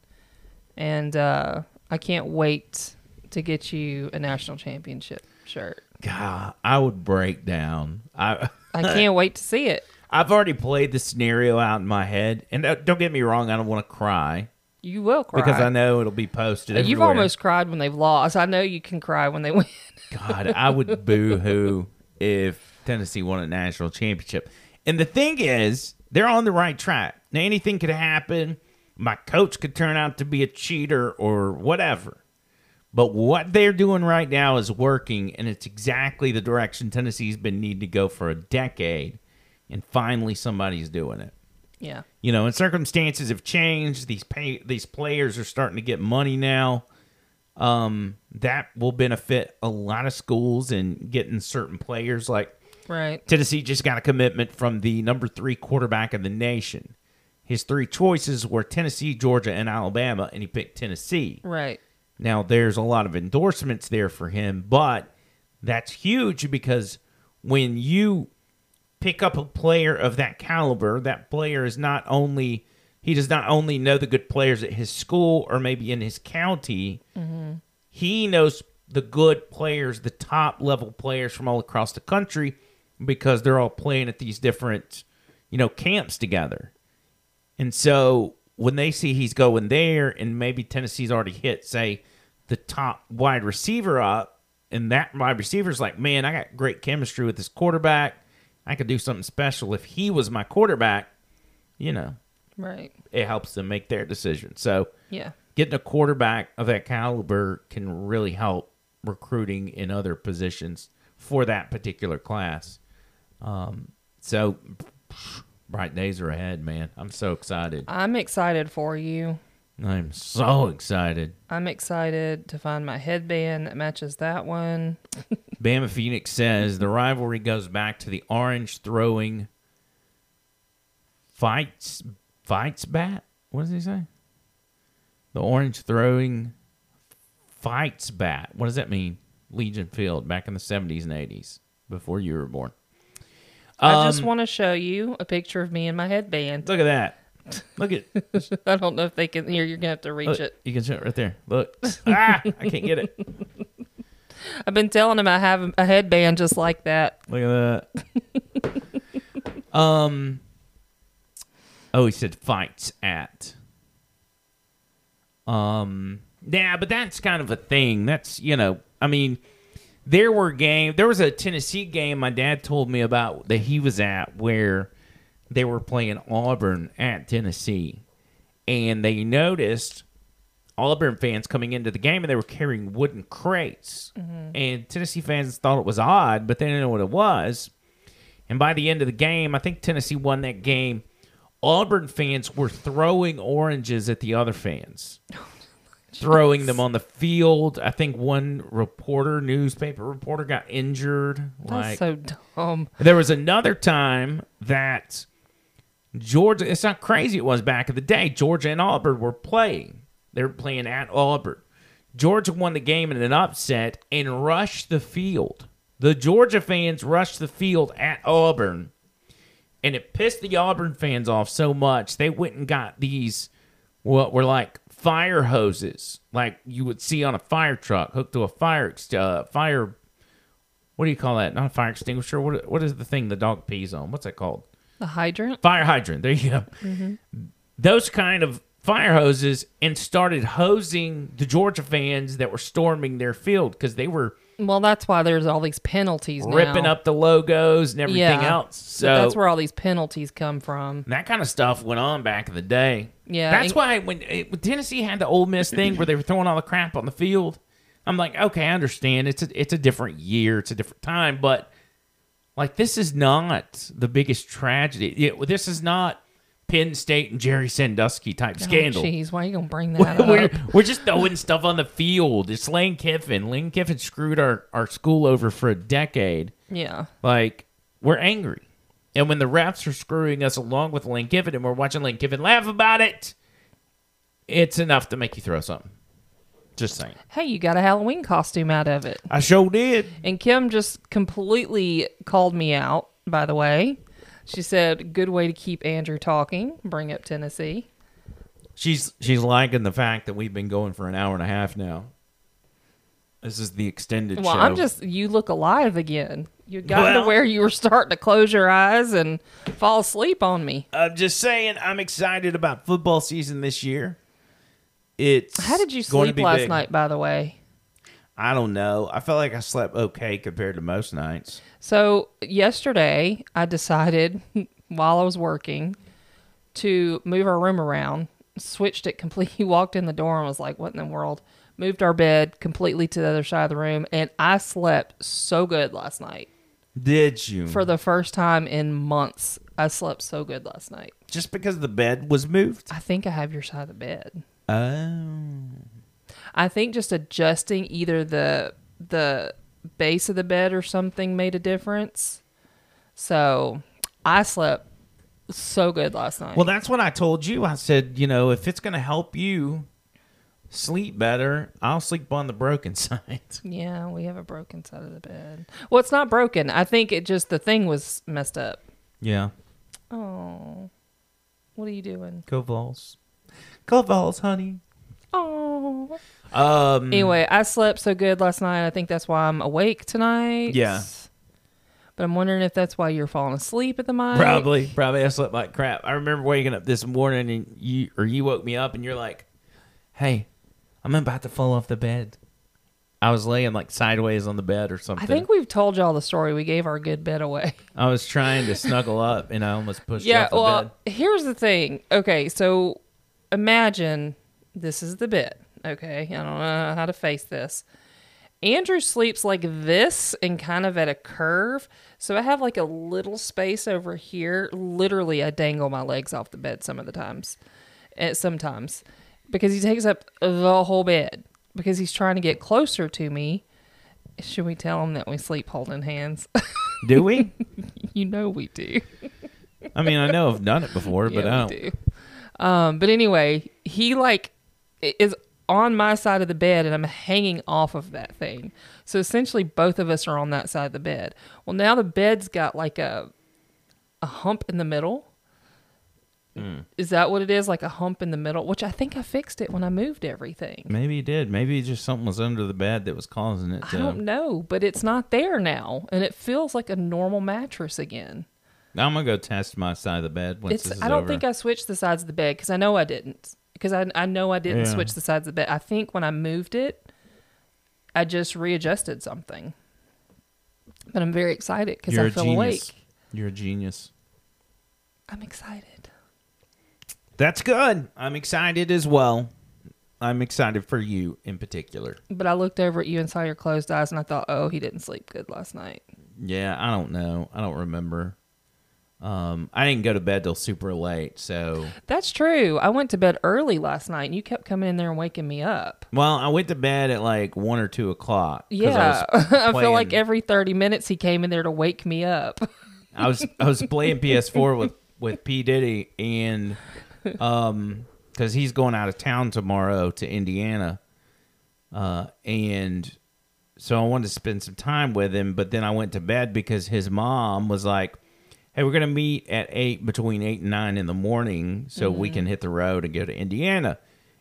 and uh, I can't wait to get you a national championship shirt. God, I would break down. I I can't wait to see it. I've already played the scenario out in my head, and uh, don't get me wrong, I don't want to cry You will cry because I know it'll be posted. You've everywhere. almost cried when they've lost. I know you can cry when they win. God, I would boo hoo if Tennessee won a national championship. And the thing is, they're on the right track. Now, anything could happen. My coach could turn out to be a cheater or whatever. But what they're doing right now is working, and it's exactly the direction Tennessee's been needing to go for a decade. And finally, somebody's doing it. Yeah. You know, and circumstances have changed. These pay these players are starting to get money now. Um, that will benefit a lot of schools and getting certain players. Like Right. Tennessee just got a commitment from the number three quarterback of the nation. His three choices were Tennessee, Georgia, and Alabama, and he picked Tennessee. Right. Now, there's a lot of endorsements there for him, but that's huge because when you pick up a player of that caliber, that player is not only he does not only know the good players at his school or maybe in his county, Mm-hmm. he knows the good players, the top level players from all across the country because they're all playing at these different, you know, camps together. And so when they see he's going there and maybe Tennessee's already hit, say, the top wide receiver up, and that wide receiver's like, man, I got great chemistry with this quarterback. I could do something special if he was my quarterback, you know, Right. it helps them make their decision. So Yeah. getting a quarterback of that caliber can really help recruiting in other positions for that particular class. Um, so bright days are ahead, man. I'm so excited. I'm excited for you. I'm so excited. I'm excited to find my headband that matches that one. Bama Phoenix says the rivalry goes back to the orange throwing fights fights bat. What does he say? The orange throwing fights bat. What does that mean? Legion Field back in the seventies and eighties before you were born. I just Um, want to show you a picture of me in my headband. Look at that. Look at. I don't know if they can hear. You're gonna have to reach Look, it. You can show it right there. Look. ah, I can't get it. I've been telling him I have a headband just like that. Look at that. um. Oh, he said fights at. Um. Yeah, but that's kind of a thing. That's you know. I mean, there were game. There was a Tennessee game my dad told me about that he was at where they were playing Auburn at Tennessee, and they noticed Auburn fans coming into the game and they were carrying wooden crates. Mhm. And Tennessee fans thought it was odd, but they didn't know what it was. And by the end of the game, I think Tennessee won that game. Auburn fans were throwing oranges at the other fans, throwing them on the field. I think one reporter, newspaper reporter, got injured. That's so dumb. There was another time that Georgia, it's not crazy it was back in the day. Georgia and Auburn were playing. They were playing at Auburn. Georgia won the game in an upset and rushed the field. The Georgia fans rushed the field at Auburn. And it pissed the Auburn fans off so much they went and got these what were like fire hoses, like you would see on a fire truck hooked to a fire uh, fire what do you call that? Not a fire extinguisher. What what is the thing the dog pees on? What's that called? The hydrant. Fire hydrant. There you go. Mhm. Those kind of fire hoses and started hosing the Georgia fans that were storming their field because they were Well, that's why there's all these penalties now. ripping up the logos and everything Yeah. else. So that's where all these penalties come from. that kind of stuff went on back in the day. Yeah, that's and- why when, it, when Tennessee had the Ole Miss thing where they were throwing all the crap on the field, I'm like, okay, I understand. It's a it's a different year, it's a different time, but like this is not the biggest tragedy. It- this is not Penn State and Jerry Sandusky type oh, scandal. Oh, jeez, why are you gonna bring that we're, up? we're just throwing stuff on the field. It's Lane Kiffin. Lane Kiffin screwed our, our school over for a decade. Yeah. Like, we're angry. And when the refs are screwing us along with Lane Kiffin and we're watching Lane Kiffin laugh about it, it's enough to make you throw something. Just saying. Hey, you got a Halloween costume out of it. I sure did. And Kim just completely called me out, by the way. She said, good way to keep Andrew talking. Bring up Tennessee. She's she's liking the fact that we've been going for an hour and a half now. This is the extended Well, show. I'm just, you look alive again. You got Well- to where you were starting to close your eyes and fall asleep on me. I'm just saying, I'm excited about football season this year. It's How did you going to sleep be last big. night, by the way? I don't know. I felt like I slept okay compared to most nights. So yesterday, I decided while I was working to move our room around. Switched it completely. Walked in the door and was like, "What in the world?" Moved our bed completely to the other side of the room, and I slept so good last night. Did you? For the first time in months, I slept so good last night. Just because the bed was moved? I think I have your side of the bed. Oh. I think just adjusting either the the base of the bed or something made a difference. So I slept so good last night. Well, that's what I told you. I said, you know, if it's going to help you sleep better, I'll sleep on the broken side. yeah, we have a broken side of the bed. Well, it's not broken. I think it just the thing was messed up. Yeah. Oh, what are you doing? Go Vols. Go Vols, honey. Oh. Um. Anyway, I slept so good last night. I think that's why I'm awake tonight. Yeah. But I'm wondering if that's why you're falling asleep at the mic. Probably, probably I slept like crap. I remember waking up this morning and you or you woke me up and you're like, "Hey, I'm about to fall off the bed." I was laying like sideways on the bed or something. I think we've told y'all the story. We gave our good bed away. I was trying to snuggle up and I almost pushed you yeah, off the well, bed. here's the thing. Okay, so imagine this is the bed. Okay, I don't know how to face this. Andrew sleeps like this and kind of at a curve. So I have like a little space over here. Literally, I dangle my legs off the bed some of the times. Uh, sometimes. Because he takes up the whole bed. Because he's trying to get closer to me. Should we tell him that we sleep holding hands? Do we? you know we do. I mean, I know I've done it before, but I don't. do. Um, but anyway, he like is on my side of the bed and I'm hanging off of that thing. So essentially both of us are on that side of the bed. Well, now the bed's got like a a hump in the middle. Mm. Is that what it is? Like a hump in the middle, which I think I fixed it when I moved everything. Maybe you did. Maybe just something was under the bed that was causing it To... I don't know, but it's not there now and it feels like a normal mattress again. I'm gonna go test my side of the bed once It's this is I don't over. think I switched the sides of the bed because I know I didn't. Because I I know I didn't Yeah. switch the sides of the bed. I think when I moved it, I just readjusted something. But I'm very excited because You're I a feel genius. awake. You're a genius. I'm excited. That's good. I'm excited as well. I'm excited for you in particular. But I looked over at you and saw your closed eyes, and I thought, oh, he didn't sleep good last night. Yeah, I don't know. I don't remember. Um, I didn't go to bed till super late, so That's true. I went to bed early last night, and you kept coming in there and waking me up. well, I went to bed at like one or two o'clock. Yeah, I, I, feel like every thirty minutes he came in there to wake me up. I was I was playing PS4 with with P Diddy and um because he's going out of town tomorrow to Indiana, uh and so I wanted to spend some time with him, but then I went to bed because his mom was like, "Hey, we're gonna meet at eight between eight and nine in the morning, so we Mhm. can hit the road and go to Indiana."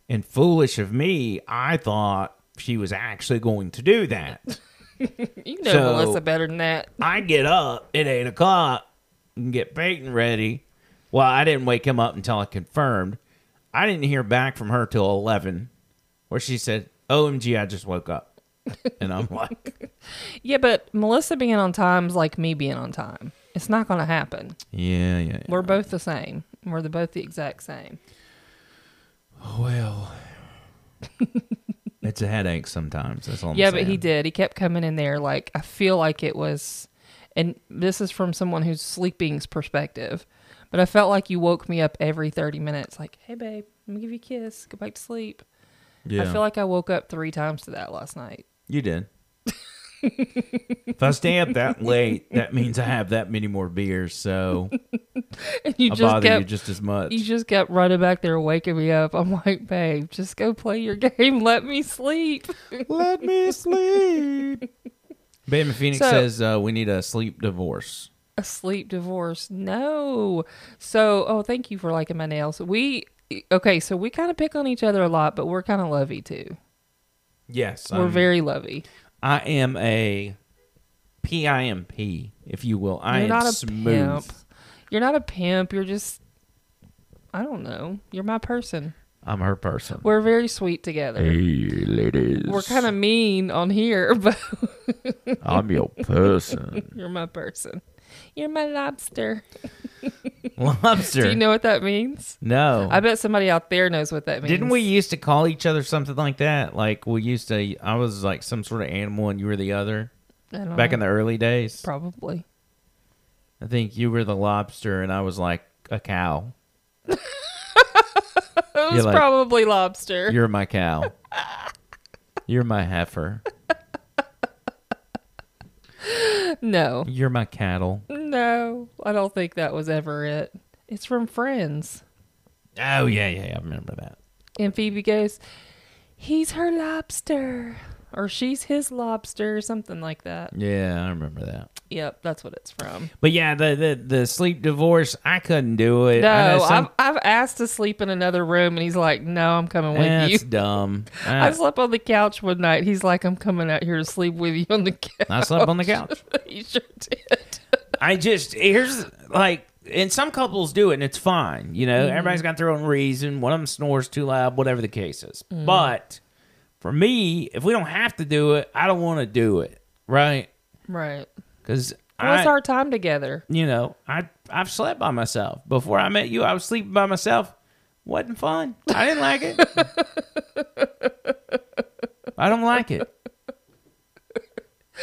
And foolish of me, I thought she was actually going to do that. you know So- Melissa better than that. I get up at eight o'clock and get Peyton ready. Well, I didn't wake him up until I confirmed. I didn't hear back from her till eleven, where she said, "OMG, I just woke up," and I'm like, Yeah, but Melissa being on time is like me being on time. It's not going to happen. "Yeah, yeah." yeah. We're both the same. We're the, both the exact same. Well, it's a headache sometimes. That's all. I'm yeah, but he did. He kept coming in there like I feel like it was, and this is from someone who's sleeping's perspective. But I felt like you woke me up every thirty minutes, like, "Hey, babe, let me give you a kiss. Go back to sleep." Yeah. I feel like I woke up three times to that last night. You did. if I stay up that late, that means I have that many more beers. So And you I just bother you just as much. You just kept running back there, waking me up. I'm like, babe, just go play your game. Let me sleep. Let me sleep. Bama Phoenix So- says uh, we need a sleep divorce. A sleep divorce? No. So, oh, thank you for liking my nails. We okay. So we kind of pick on each other a lot, but we're kind of lovey too. Yes, We're I'm- very lovey. I am a PIMP, if you will. I You're am not a smooth. pimp. You're not a pimp. You're just, I don't know. You're my person. I'm her person. We're very sweet together. Hey, ladies. We're kind of mean on here, but I'm your person. You're my person. You're my lobster. Lobster. Do you know what that means? No. I bet somebody out there knows what that means. Didn't we used to call each other something like that? Like we used to. I was like some sort of animal, and you were the other. I don't Back know. in the early days, Probably. I think you were the lobster, and I was like a cow. It was like, probably lobster. You're my cow. You're my heifer. no. You're my cattle. No, I don't think that was ever it. It's from Friends. Oh yeah, yeah, yeah, I remember that. And Phoebe goes, He's her lobster. Or she's his lobster, or something like that. Yeah, I remember that. Yep, that's what it's from. But yeah, the the, the sleep divorce, I couldn't do it. I No, some- I've, I've asked to sleep in another room, and he's like, "No, I'm coming with Eh, you." That's dumb. I Uh, slept on the couch one night. He's like, "I'm coming out here to sleep with you on the couch." I slept on the couch. he sure did. I just here's like, and some couples do it, and it's fine. You know, Mhm. everybody's got their own reason. One of them snores too loud, whatever the case is. Mhm. But for me, if we don't have to do it, I don't want to do it. Right? Right. Because Well, it's our time together. you know, I I've slept by myself before I met you. I was sleeping by myself. wasn't fun. I didn't like it. I don't like it,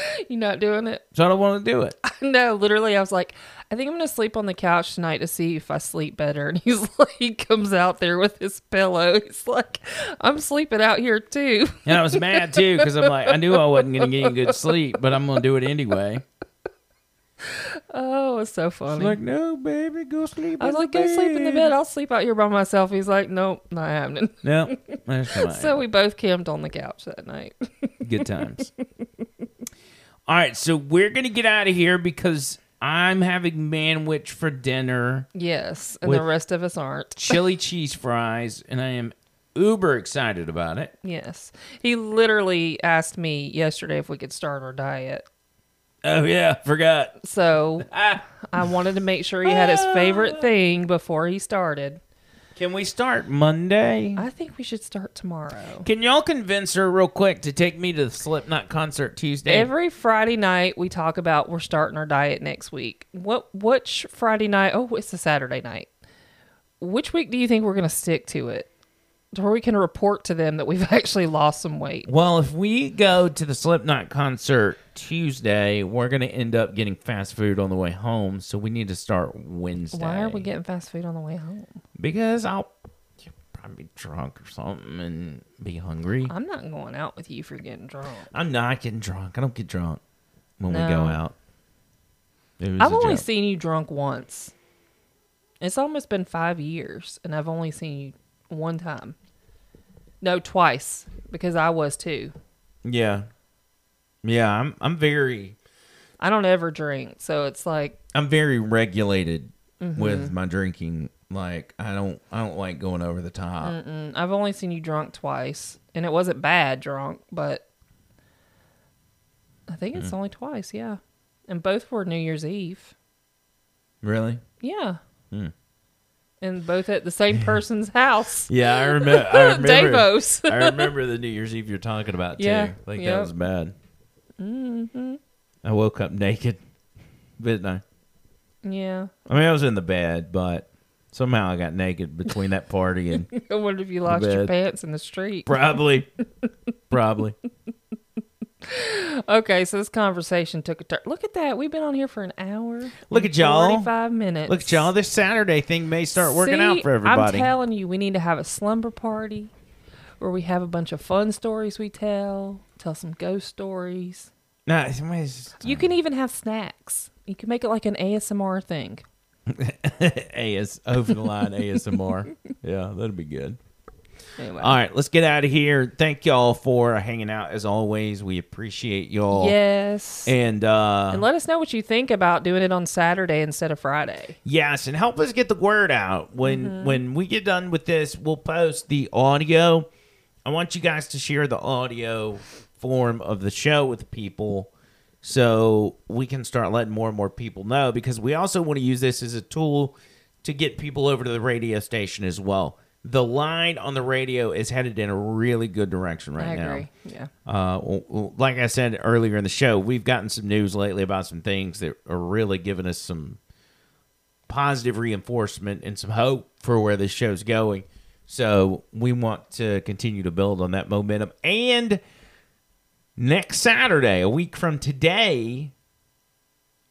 You not doing it? so I don't want to do it. no, literally, I was like, I think I'm gonna sleep on the couch tonight to see if I sleep better. And he's like, he comes out there with his pillow. He's like, I'm sleeping out here too. And I was mad too because I'm like, I knew I wasn't going to get any good sleep, but I'm going to do it anyway. Oh, it's so funny. He's like, no, baby, go sleep. I was in like, the go sleep in the bed." bed. I'll sleep out here by myself. He's like, nope, not happening. No, that's fine. so we both camped on the couch that night. Good times. All right, so we're going to get out of here because I'm having manwich for dinner. yes, and with the rest of us aren't. chili cheese fries, and I am uber excited about it. Yes, he literally asked me yesterday if we could start our diet. Oh yeah, forgot. So ah. I wanted to make sure he had his favorite ah. thing before he started. Can we start Monday? I think we should start tomorrow. Can y'all convince her real quick to take me to the Slipknot concert Tuesday? Every Friday night we talk about we're starting our diet next week. What which Friday night? Oh, it's a Saturday night. Which week do you think we're going to stick to it? To where we can report to them that we've actually lost some weight. well, if we go to the Slipknot concert Tuesday, we're going to end up getting fast food on the way home. So we need to start Wednesday. Why are we getting fast food on the way home? Because I'll probably be drunk or something and be hungry. I'm not going out with you for getting drunk. I'm not getting drunk. I don't get drunk when we go out. I've only joke. seen you drunk once. It's almost been five years, and I've only seen you one time. No, twice because I was too. Yeah. Yeah, I'm I'm very I don't ever drink, so it's like I'm very regulated Mhm. with my drinking. Like I don't I don't like going over the top. mm-mm. I've only seen you drunk twice, and it wasn't bad drunk, but I think it's Mm. only twice. Yeah, and both were New Year's Eve. Really? Yeah, Hmm. And both at the same person's house. Yeah, I remember. I remember. Davos. I remember the New Year's Eve you're talking about too. Yeah, like that was bad. hmm I woke up naked, didn't I? Yeah. I mean, I was in the bed, but somehow I got naked between that party and I wonder if you lost your pants in the street. Probably, probably. Okay, so this conversation took a turn. Look at that. We've been on here for an hour. Look at y'all. 45 minutes. Look at y'all. This Saturday thing may start working See, out for everybody. I'm telling you, we need to have a slumber party where we have a bunch of fun stories we tell, tell some ghost stories. Nah, You uh, can even have snacks. You can make it like an ASMR thing. AS over the line ASMR. Yeah, that'd be good. Anyway. All right, let's get out of here. Thank y'all for hanging out as always. We appreciate y'all. Yes. And uh and let us know what you think about doing it on Saturday instead of Friday. yes, and help us get the word out. When Mhm. when we get done with this, we'll post the audio. I want you guys to share the audio form of the show with people so we can start letting more and more people know because we also want to use this as a tool to get people over to the radio station as well. The line on the radio is headed in a really good direction right I now. agree. Yeah. Uh, well, like I said earlier in the show, we've gotten some news lately about some things that are really giving us some positive reinforcement and some hope for where this show's going. So we want to continue to build on that momentum. And next Saturday, a week from today,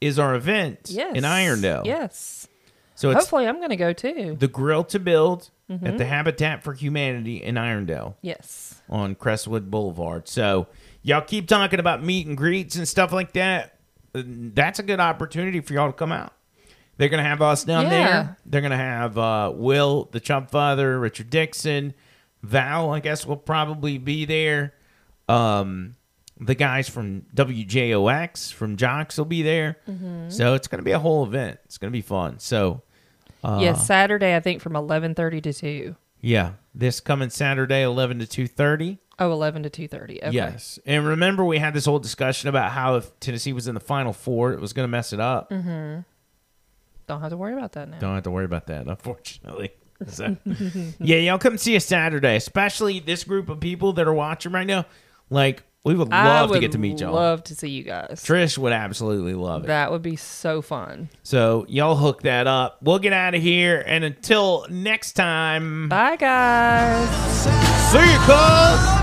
is our event Yes. in Irondale. Yes. So it's Hopefully, I'm going to go too. the Grill to Build at Mhm. the Habitat for Humanity in Irondale Yes. on Crestwood Boulevard. So y'all keep talking about meet and greets and stuff like that. Uh, That's a good opportunity for y'all to come out. They're gonna have us down Yeah. there. They're gonna have uh, Will, the Chump Father, Richard Dixon, Val. I guess will probably be there. Um, the guys from WJOX from Jocks will be there. Mhm. So it's gonna be a whole event. It's gonna be fun. So uh, yes, Saturday, I think from 11.30 to 2. yeah, this coming Saturday, eleven to two thirty. Oh, 11 to 2.30. Okay. Yes. And remember, we had this whole discussion about how if Tennessee was in the Final Four, it was going to mess it up. Mm-hmm. Don't have to worry about that now. Don't have to worry about that, unfortunately. So, yeah, y'all come see us Saturday, especially this group of people that are watching right now. Like, we would I love would to get to meet y'all. love to see you guys. Trish would absolutely love it. That would be so fun. So, y'all hook that up. We'll get out of here. And until next time, Bye, guys. see you, cuz.